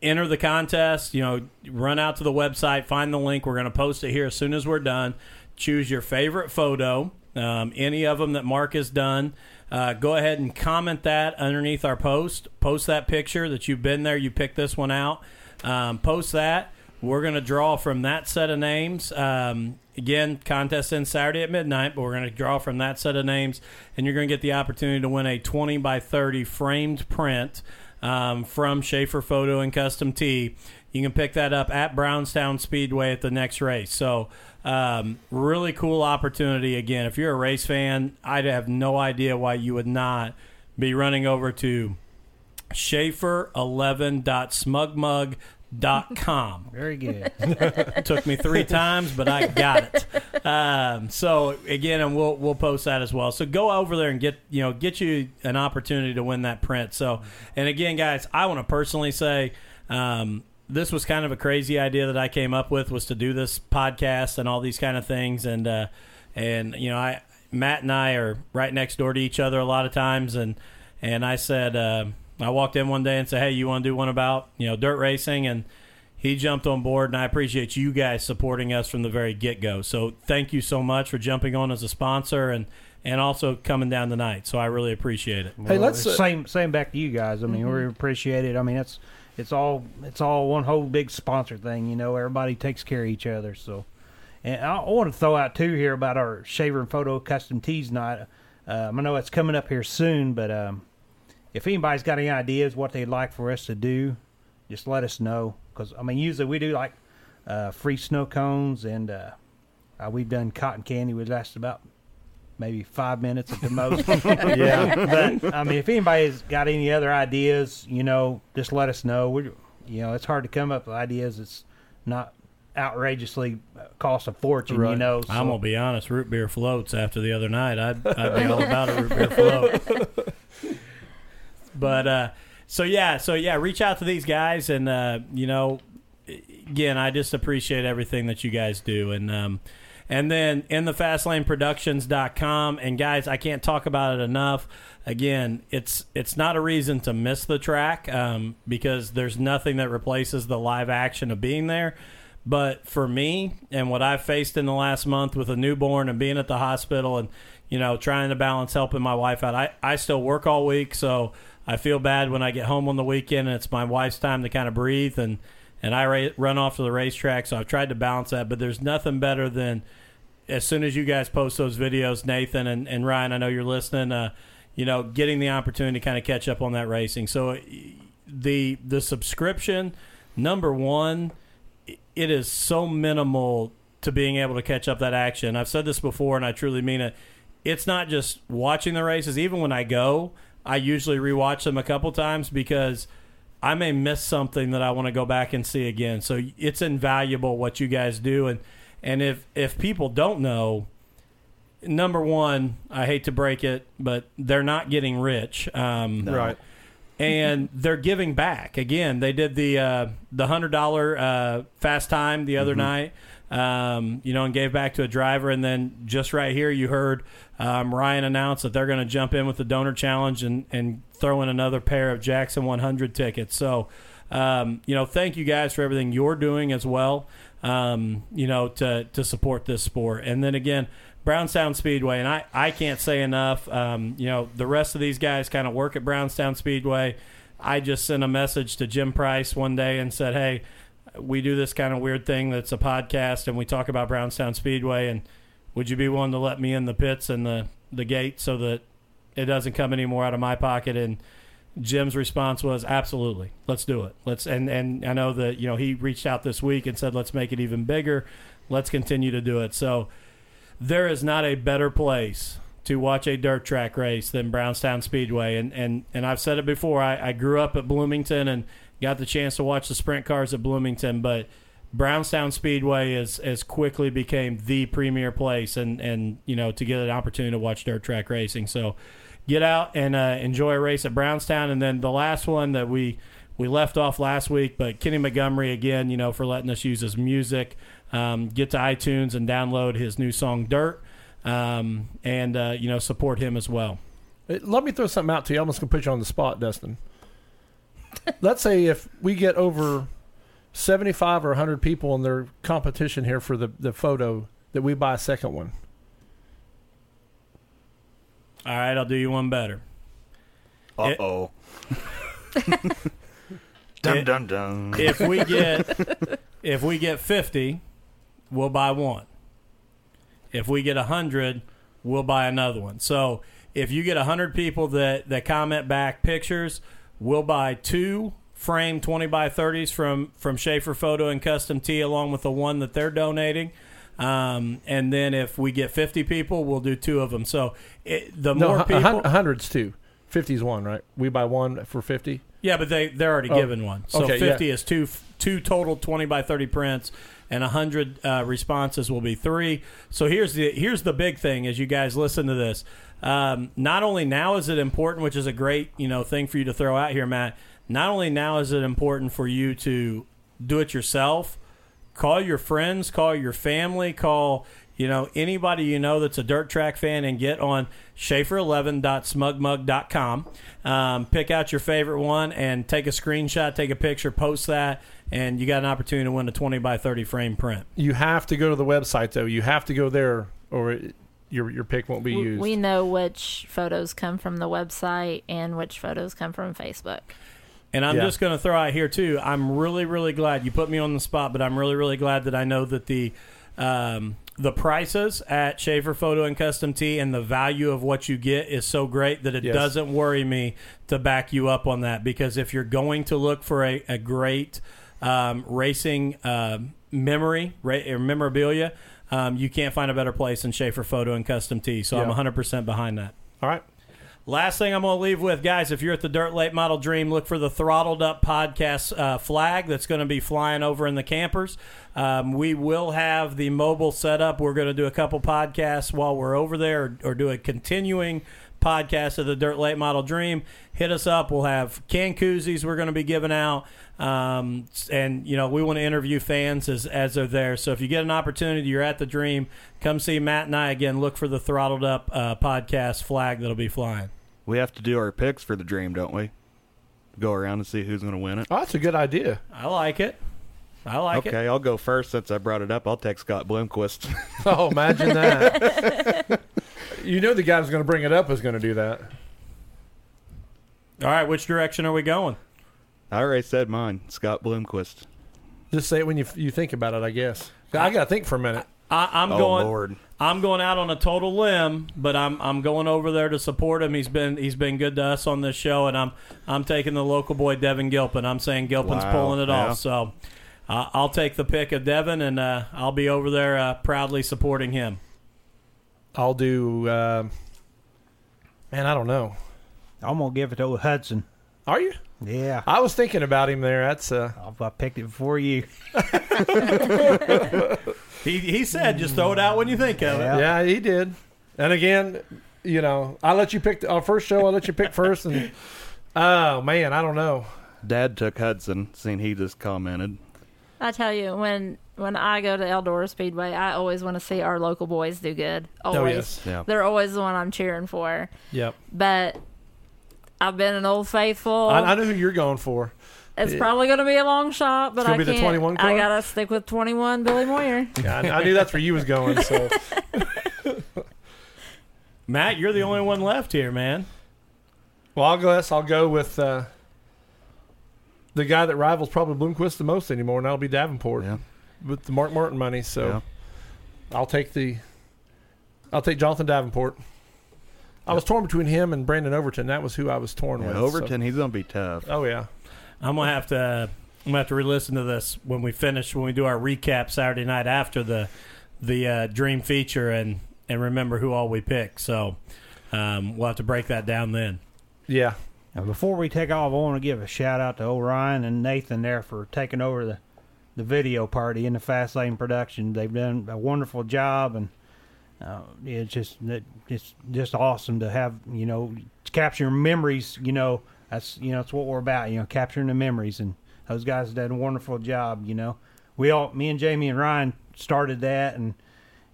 B: enter the contest, you know, run out to the website, find the link. We're going to post it here as soon as we're done. Choose your favorite photo, um, any of them that Mark has done. Uh, go ahead and comment that underneath our post. Post that picture that you've been there. You picked this one out. Um, post that. We're going to draw from that set of names. Um, again, contest ends Saturday at midnight, but we're going to draw from that set of names, and you're going to get the opportunity to win a 20 by 30 framed print um, from Schaefer Photo and Custom Tee. You can pick that up at Brownstown Speedway at the next race. So, um, really cool opportunity. Again, if you're a race fan, I'd have no idea why you would not be running over to Schaefer11.smugmug.com.
E: Very good.
B: Took me three times, but I got it. Um, so again, and we'll we'll post that as well. So go over there and get you know get you an opportunity to win that print. So and again, guys, I want to personally say. Um, this was kind of a crazy idea that I came up with was to do this podcast and all these kind of things and uh, and you know I Matt and I are right next door to each other a lot of times and and I said uh, I walked in one day and said hey you want to do one about you know dirt racing and he jumped on board and I appreciate you guys supporting us from the very get go so thank you so much for jumping on as a sponsor and and also coming down tonight so I really appreciate it
C: Hey, let's, uh,
E: same same back to you guys. I mean, we appreciate it. I mean, it's it's all it's all one whole big sponsor thing. You know, everybody takes care of each other. So, and I, I want to throw out too here about our Schaefer and Photo Custom Tees night. Um, I know it's coming up here soon, but um, if anybody's got any ideas what they'd like for us to do, just let us know. Because I mean, usually we do like uh, free snow cones, and uh, uh, we've done cotton candy. We last about maybe five minutes at the most. yeah, but I mean, if anybody's got any other ideas, you know, just let us know. We, you know, it's hard to come up with ideas. It's not outrageously uh, cost a fortune. You
C: Right.
E: know,
B: I'm gonna be honest. Root beer floats after the other night. I'd, I'd be all about a root beer float. But uh, so yeah, so yeah, reach out to these guys, and uh, you know, again, I just appreciate everything that you guys do, and um, and then in the fastlaneproductions.com and guys, I can't talk about it enough. Again, it's it's not a reason to miss the track um, because there's nothing that replaces the live action of being there. But for me and what I've faced in the last month with a newborn and being at the hospital and you know trying to balance helping my wife out, I, I still work all week, so I feel bad when I get home on the weekend and it's my wife's time to kind of breathe and and I ra- run off to the racetrack. So I've tried to balance that, but there's nothing better than as soon as you guys post those videos, Nathan and, and Ryan, I know you're listening. Uh, you know, getting the opportunity to kind of catch up on that racing. So the the subscription number one, it is so minimal to being able to catch up that action. I've said this before, and I truly mean it. It's not just watching the races. Even when I go, I usually rewatch them a couple times because I may miss something that I want to go back and see again. So it's invaluable what you guys do, and and if if people don't know, number one, I hate to break it, but they're not getting rich. Um,
C: Right.
B: and they're giving back again. They did the uh, the hundred dollar uh, fast time the other night, um, you know, and gave back to a driver. And then just right here, you heard um, Ryan announce that they're going to jump in with the donor challenge and and throw in another pair of Jackson 100 tickets. So, um, you know, thank you guys for everything you're doing as well. Um, you know, to to support this sport. And then again. Brownstown Speedway, and I, I can't say enough. Um, you know, the rest of these guys kind of work at Brownstown Speedway. I just sent a message to Jim Price one day and said, "Hey, we do this kind of weird thing that's a podcast, and we talk about Brownstown Speedway, and would you be willing to let me in the pits and the the gate so that it doesn't come any more out of my pocket?" And Jim's response was, "Absolutely, let's do it. Let's." And and I know that you know he reached out this week and said, "Let's make it even bigger. Let's continue to do it." So there is not a better place to watch a dirt track race than Brownstown Speedway. And and, and I've said it before. I, I grew up at Bloomington and got the chance to watch the sprint cars at Bloomington, but Brownstown Speedway is as quickly became the premier place and, and you know to get an opportunity to watch dirt track racing. So get out and uh, enjoy a race at Brownstown, and then the last one that we we left off last week, but Kenny Montgomery again, you know, for letting us use his music. Um, get to iTunes and download his new song "Dirt," um, and uh, you know support him as well.
C: Let me throw something out to you. I'm just gonna put you on the spot, Dustin. Let's say if we get over 75 or 100 people in their competition here for the, the photo, that we buy a second one.
B: All right, I'll do you one better.
D: Uh oh. dun
B: It-
D: dun dun.
B: If we get if we get fifty, we'll buy one. If we get hundred, we'll buy another one. So if you get hundred people that that comment back pictures, we'll buy two frame twenty by thirties from from Schaefer Photo and Custom Tee along with the one that they're donating. Um, and then if we get fifty people, we'll do two of them. So it, the
C: No,
B: more people,
C: hun- hundred's two. 50's one, right? We buy one for 50.
B: Yeah, but they they're already
C: Oh,
B: given one. So
C: okay,
B: fifty
C: yeah.
B: is two two total twenty by thirty prints, and hundred uh, responses will be three. So here's the here's the big thing as you guys listen to this. Um, not only now is it important, which is a great you know thing for you to throw out here, Matt. Not only now is it important for you to do it yourself. Call your friends, call your family, call you know anybody you know that's a dirt track fan, and get on Schaefer11.smugmug.com. Um, pick out your favorite one and take a screenshot, take a picture, post that, and you got an opportunity to win a 20 by 30 frame print.
C: You have to go to the website, though. You have to go there, or your, your pick won't be
F: We-
C: used.
F: We know which photos come from the website and which photos come from Facebook.
B: And I'm
C: Yeah.
B: just going to throw out here too. I'm really, really glad you put me on the spot, but I'm really, really glad that I know that the um, the prices at Schaefer Photo and Custom Tee and the value of what you get is so great that it
C: Yes.
B: doesn't worry me to back you up on that. Because if you're going to look for a, a great um, racing uh, memory ra- or memorabilia, um, you can't find a better place than Schaefer Photo and Custom Tee. So
C: Yeah.
B: I'm 100% behind that.
C: All right.
B: Last thing I'm going to leave with, guys, if you're at the Dirt Late Model Dream, look for the Throttled Up podcast uh, flag that's going to be flying over in the campers. Um, we will have the mobile setup. We're going to do a couple podcasts while we're over there or, or do a continuing podcast of the Dirt Late Model Dream. Hit us up. We'll have can koozies we're going to be giving out. Um, and, you know, we want to interview fans as, as they're there. So if you get an opportunity, you're at the Dream, come see Matt and I again. Look for the Throttled Up uh, podcast flag that'll be flying.
D: We have to do our picks for the dream, don't we? Go around and see who's going to win it.
C: Oh, that's a good idea.
B: I like it. I like it.
D: okay, I'll go first since I brought it up. I'll take Scott Bloomquist.
C: Oh, imagine that. you know the guy who's going to bring it up is going to do that.
B: All right, which direction are we going?
D: I already said mine, Scott Bloomquist.
C: Just say it when you you think about it, I guess. I got to think for a minute.
B: I, I'm
D: oh
B: going.
D: Lord,
B: I'm going out on a total limb, but I'm I'm going over there to support him. He's been he's been good to us on this show, and I'm I'm taking the local boy Devin Gilpin. I'm saying Gilpin's
D: Wow,
B: pulling it
D: yeah.
B: off. So uh, I'll take the pick of Devin, and uh, I'll be over there uh, proudly supporting him.
C: I'll do. Uh, man, I don't know.
E: I'm gonna give it to Hudson.
C: Are you?
E: Yeah,
C: I was thinking about him there. That's uh,
E: I, I picked it before you.
B: He he said just throw it out when you think of it.
E: Yeah.
C: yeah, he did. And again, you know, I let you pick the, our first show. I let you pick first, and oh man, I don't know.
D: Dad took Hudson, seeing he just commented.
F: I tell you, when when I go to Eldora Speedway, I always want to see our local boys do good. Always.
C: Oh yes,
D: Yeah.
F: They're always the one I'm cheering for.
C: yep.
F: But I've been an old faithful.
C: I, I know who you're going for.
F: it's
C: yeah.
F: probably going to be a long shot, but
C: It's
F: I
C: be
F: can't.
C: 21 car?
F: I got to stick with 21 Billy Moyer.
C: Yeah, I, I knew that's where you was going. So
B: Matt, you're the only one left here, man.
C: well, I'll guess I'll go with uh, the guy that rivals probably Bloomquist the most anymore, and that'll be Davenport
D: Yeah.
C: with the Mark Martin money. So
D: Yeah.
C: I'll take the I'll take Jonathan Davenport. I was torn between him and Brandon Overton. That was who I was torn
D: Yeah,
C: with. so-
D: Overton, he's going to be tough.
C: Oh yeah.
B: I'm gonna have to. I'm gonna have to re-listen to this when we finish when we do our recap Saturday night after the the uh, Dream feature and and remember who all we picked. So um, we'll have to break that down then.
C: Yeah.
E: Now, before we take off, I want to give a shout out to Orion and Nathan there for taking over the, the video party in the Fast Lane production. They've done a wonderful job, and uh, it's just it- it's just awesome to have you know capture memories. You know that's you know that's what we're about. You know, capturing the memories, and those guys did a wonderful job. You know, we all, me and Jamie and Ryan started that, and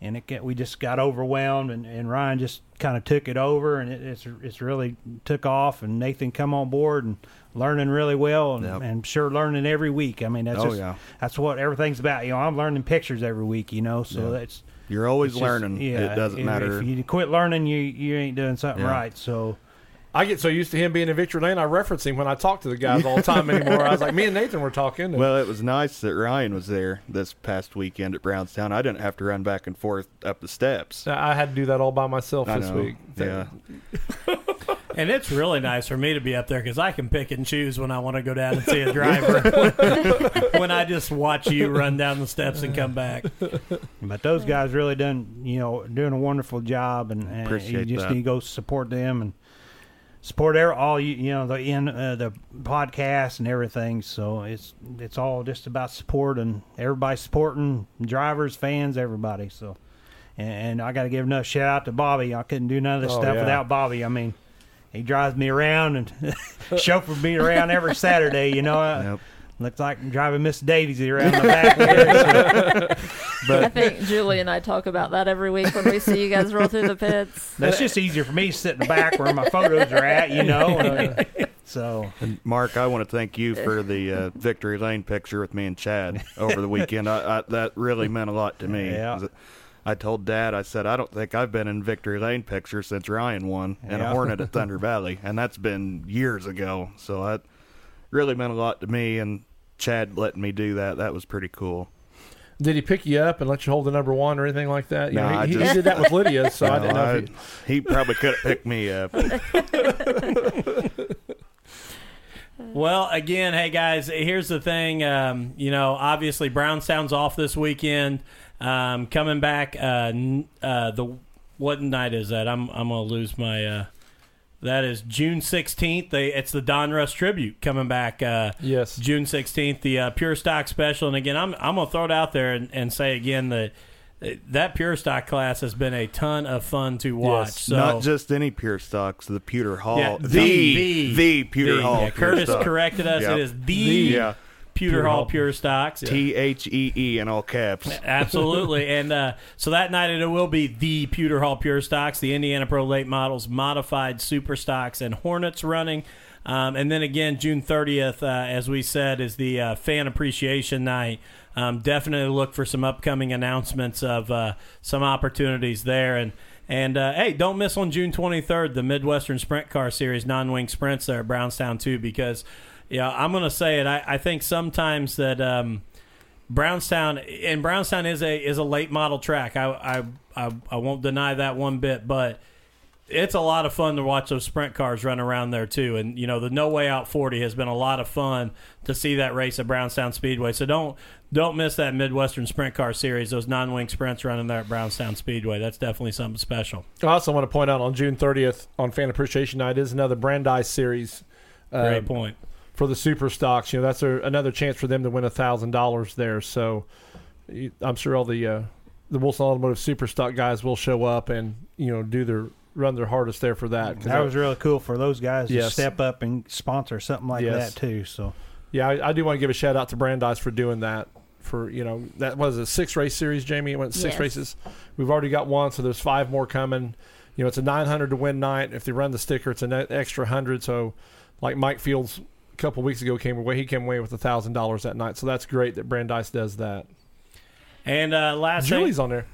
E: and it get, we just got overwhelmed, and, and Ryan just kind of took it over, and it, it's it's really took off, and Nathan come on board and learning really well, and,
D: Yep.
E: and sure learning every week. I mean, that's
D: Oh,
E: just
D: yeah.
E: that's what everything's about. You know, I'm learning pictures every week. You know, so that's
D: You're always
E: just-
D: learning.
E: yeah,
D: it doesn't
E: if,
D: matter.
E: if you quit learning. You you ain't doing something
D: Yeah.
E: right. So
C: I get so used to him being in Victory Lane, I reference him when I talk to the guys all the time anymore. I was like, me and Nathan were talking. And
D: Well, it was nice that Ryan was there this past weekend at Brownstown. I didn't have to run back and forth up the steps.
C: I had to do that all by myself
D: I
C: this
D: know.
C: week.
D: Yeah.
B: And it's really nice for me to be up there because I can pick and choose when I want to go down and see a driver. when I just watch you run down the steps and come back.
E: But those guys really done, you know, doing a wonderful job, and, and you
D: Appreciate
E: just
D: that.
E: need to go support them and support every, all you, you know, the in uh, the podcast and everything. So it's it's all just about support and everybody supporting drivers, fans, everybody. So, and, and I got to give another shout out to Bobby. I couldn't do none of this
C: Oh,
E: stuff
C: yeah.
E: without Bobby. I mean. He drives me around and chauffeurs me around every Saturday. You know, I-
D: Yep.
E: looks like I'm driving Miss Daisy around the back there. so-
F: I think Julie and I talk about that every week when we see you guys roll through the pits.
E: That's just easier for me to sit in the back where my photos are at, you know. uh, so
D: Mark, I want to thank you for the uh, Victory Lane picture with me and Chad over the weekend. I, I, that really meant a lot to me.
E: Yeah.
D: 'Cause I told Dad, I said, I don't think I've been in Victory Lane picture since Ryan won in a
E: Yeah.
D: Hornet at Thunder Valley, and that's been years ago. So that really meant a lot to me, and Chad letting me do that, that was pretty cool.
C: Did he pick you up and let you hold the number one or anything like that? You
D: No,
C: know,
D: I
C: he, he did that with Lydia, so I didn't
D: know,
C: know.
D: I-
C: if he,
D: he probably could have picked me up.
B: Well, again, hey guys, here's the thing. Um, you know, obviously Brownstown's off this weekend. Um, coming back, uh, n- uh, the what night is that? I'm I'm gonna lose my. Uh, that is June 16th. They, it's the Don Russ tribute coming back. Uh,
C: yes.
B: June 16th, the uh, Pure Stock Special. And again, I'm I'm gonna throw it out there and, and say again that that Pure Stock class has been a ton of fun to watch.
C: Yes.
B: So
D: Not just any Pure Stocks, the Pewter Hall.
B: Yeah,
D: the,
B: the-
D: the, Pewter
B: the-
D: Hall.
B: yeah,
D: Pure
B: Curtis
D: Stock.
B: corrected us.
D: Yep.
B: It is the,
D: Yeah.
B: Pewter
C: Pure
B: Hall
C: Hall.
B: Pure Stocks.
D: T H E E in all caps.
B: Absolutely. and uh, so that night it will be the Pewter Hall Pure Stocks, the Indiana Pro Late Models, Modified Super Stocks, and Hornets running. Um, and then again, June 30th, uh, as we said, is the uh, Fan Appreciation Night. Um, definitely look for some upcoming announcements of uh, some opportunities there. And and uh, hey, don't miss on June 23rd the Midwestern Sprint Car Series non-wing sprints there at Brownstown too, because yeah, I'm going to say it. I, I think sometimes that. Um, Brownstown and Brownstown is a is a late model track. I I I, I won't deny that one bit, but it's a lot of fun to watch those sprint cars run around there too. And you know, the No Way Out 40 has been a lot of fun to see that race at Brownstown Speedway. So don't don't miss that Midwestern Sprint Car Series. Those non-wing sprints running there at Brownstown Speedway. That's definitely something special.
C: I also want to point out on June 30th on Fan Appreciation Night is another Brandeis series. uh,
B: Great point.
C: For the super stocks. You know, that's a, another chance for them to win a thousand dollars there. So I'm sure all the uh, the Wilson Automotive super stock guys will show up and you know do their run their hardest there for that.
E: that was really cool for those guys to step up and sponsor something like
C: Yes.
E: that too. So
C: yeah, I, I do want to give a shout out to Brandeis for doing that. For you know that was a six race series, Jamie. It went six
F: Yes.
C: races. We've already got one, so there's five more coming. You know, it's a 900 to win night. If they run the sticker, it's an extra hundred. So, like Mike Fields a couple weeks ago came away, he came away with a thousand dollars that night. So that's great that Brandeis does that.
B: And uh, last thing,
C: Julie's on there.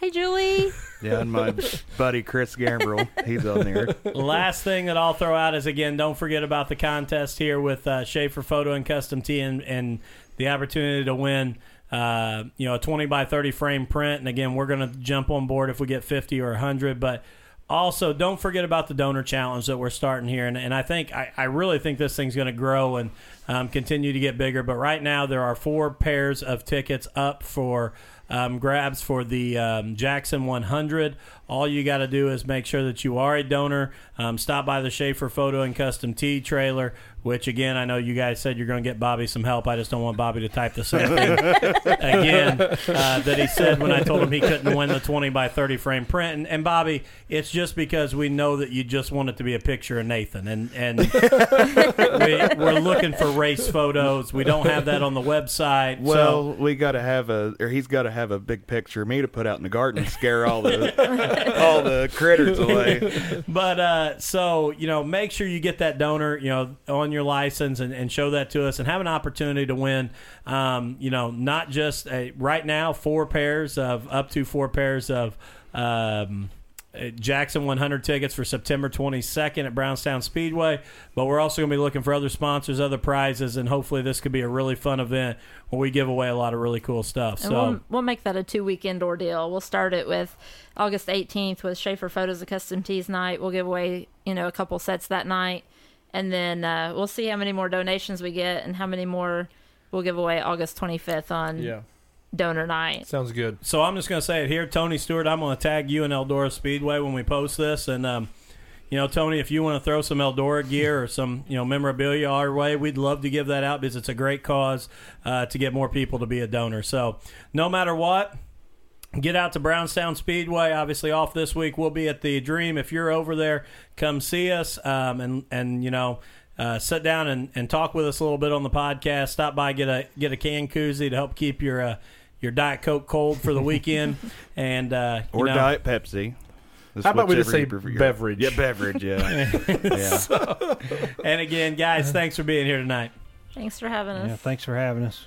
F: Hey, Julie.
D: Yeah, and my buddy Chris Gambrel, he's on there.
B: Last thing that I'll throw out is again, don't forget about the contest here with uh, Schaefer Photo and Custom Tee and, and the opportunity to win, uh, you know, a 20 by 30 frame print. And again, we're going to jump on board if we get 50 or 100. But also, don't forget about the donor challenge that we're starting here. And, and I think, I, I really think this thing's going to grow. And um, continue to get bigger. But right now, there are four pairs of tickets up for um, grabs for the um, Jackson 100. All you got to do is make sure that you are a donor. Um, stop by the Schaefer Photo and Custom Tee trailer, which again, I know you guys said you're going to get Bobby some help. I just don't want Bobby to type the same thing again uh, that he said when I told him he couldn't win the 20 by 30 frame print. And, and Bobby, it's just because we know that you just want it to be a picture of Nathan, and and we, we're looking for race photos. We don't have that on the website. so-
D: Well, we got to have a, or he's got to have a big picture of me to put out in the garden and scare all the all the critters away.
B: But uh, so you know, make sure you get that donor, you know, on your license and, and show that to us, and have an opportunity to win. Um, you know, not just a, right now four pairs of up to four pairs of. Um, uh, Jackson 100 tickets for September 22nd at Brownstown Speedway. But we're also going to be looking for other sponsors, other prizes, and hopefully this could be a really fun event where we give away a lot of really cool stuff.
F: And
B: so
F: we'll, we'll make that a two week indoor deal. We'll start it with August 18th with Schaefer Photos of Custom Tees night. We'll give away, you know, a couple sets that night. And then uh, we'll see how many more donations we get and how many more we'll give away August 25th on
C: Yeah,
F: donor night.
C: sounds good.
B: So I'm just going to say it here, Tony Stewart. I'm going to tag you in Eldora Speedway when we post this, and um, you know, Tony, if you want to throw some Eldora gear or some you know memorabilia our way, we'd love to give that out because it's a great cause uh, to get more people to be a donor. So no matter what. Get out to Brownstown Speedway. Obviously, off this week. We'll be at the Dream. If you're over there, come see us um, and and you know uh, sit down and, and talk with us a little bit on the podcast. Stop by get a get a can koozie to help keep your uh, your Diet Coke cold for the weekend, and uh, you
D: Or
B: know,
D: Diet Pepsi. Just
C: How about we just
D: whichever
C: say beverage?
D: Yeah, beverage. Yeah, yeah.
B: And again, guys, thanks for being here tonight.
F: Thanks for having us.
E: Yeah, thanks for having us.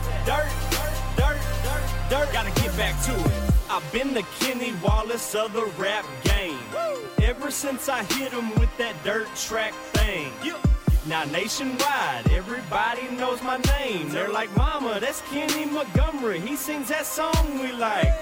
A: dirt, dirt, dirt, dirt. Gotta get back to it. I've been the Kenny Wallace of the rap game. Ever since I hit him with that dirt track thing. Now nationwide, everybody knows my name. They're like, Mama, that's Kenny Montgomery. He sings that song we like.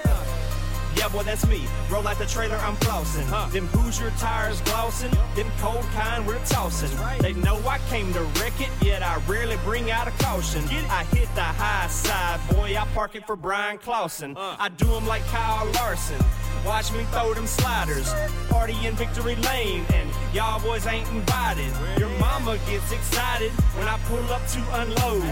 A: Yeah, boy, that's me. Roll out the trailer, I'm flossing. Them Hoosier tires glossing. Them cold kind we're tossing. They know I came to wreck it, yet I rarely bring out a caution. I hit the high side, boy, I park it for Bryan Clauson. I do do 'em like Kyle Larson. Watch me throw them sliders. Party in Victory Lane, and y'all boys ain't invited. Your mama gets excited when I pull up to unload.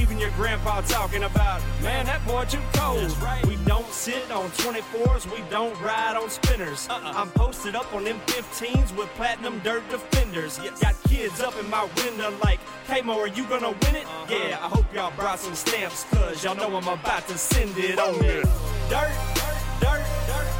A: Even your grandpa talking about, man, that boy too cold. We don't sit on 24s, we don't ride on spinners. Uh-uh. I'm posted up on them 15s with platinum dirt defenders. Got kids up in my window like, hey Mo, are you gonna win it? Uh-huh. Yeah, I hope y'all brought some stamps, cause y'all know I'm about to send it on it. Dirt, dirt,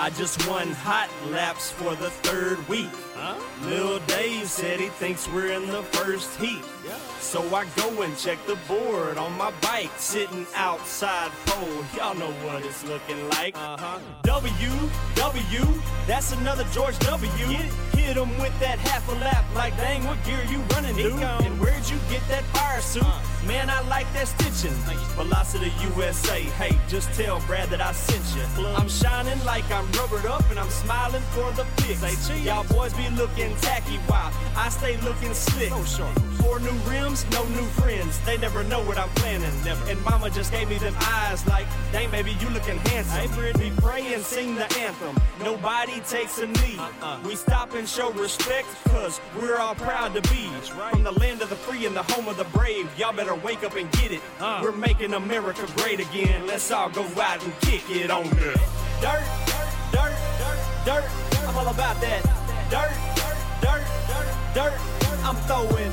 A: I just won hot laps for the third week. Huh? Lil Dave said he thinks we're in the first heat. So I go and check the board on my bike, sitting outside pole. Y'all know what it's looking like. Uh-huh. W, W, that's another George W. Hit him with that half a lap, like dang, what gear you running, dude? And where'd you get that fire suit. Man, I like that stitching. Velocity USA. Hey, just tell Brad that I sent you. I'm shining like I'm rubbered up and I'm smiling for the pics. Y'all boys be looking tacky while I stay looking slick. Four new rims, no new friends. They never know what I'm planning. Never. And mama just gave me them eyes like, dang, baby, you looking handsome. We pray and sing the anthem. Nobody takes a knee. Uh-uh. We stop and show respect, cause we're all proud to be from the land of the free and the home of the brave. Y'all better wake up and get it. Uh. We're making America great again. Let's all go out and kick it on the dirt, dirt, dirt, dirt. I'm all about that. Dirt, dirt, dirt, dirt. I'm throwing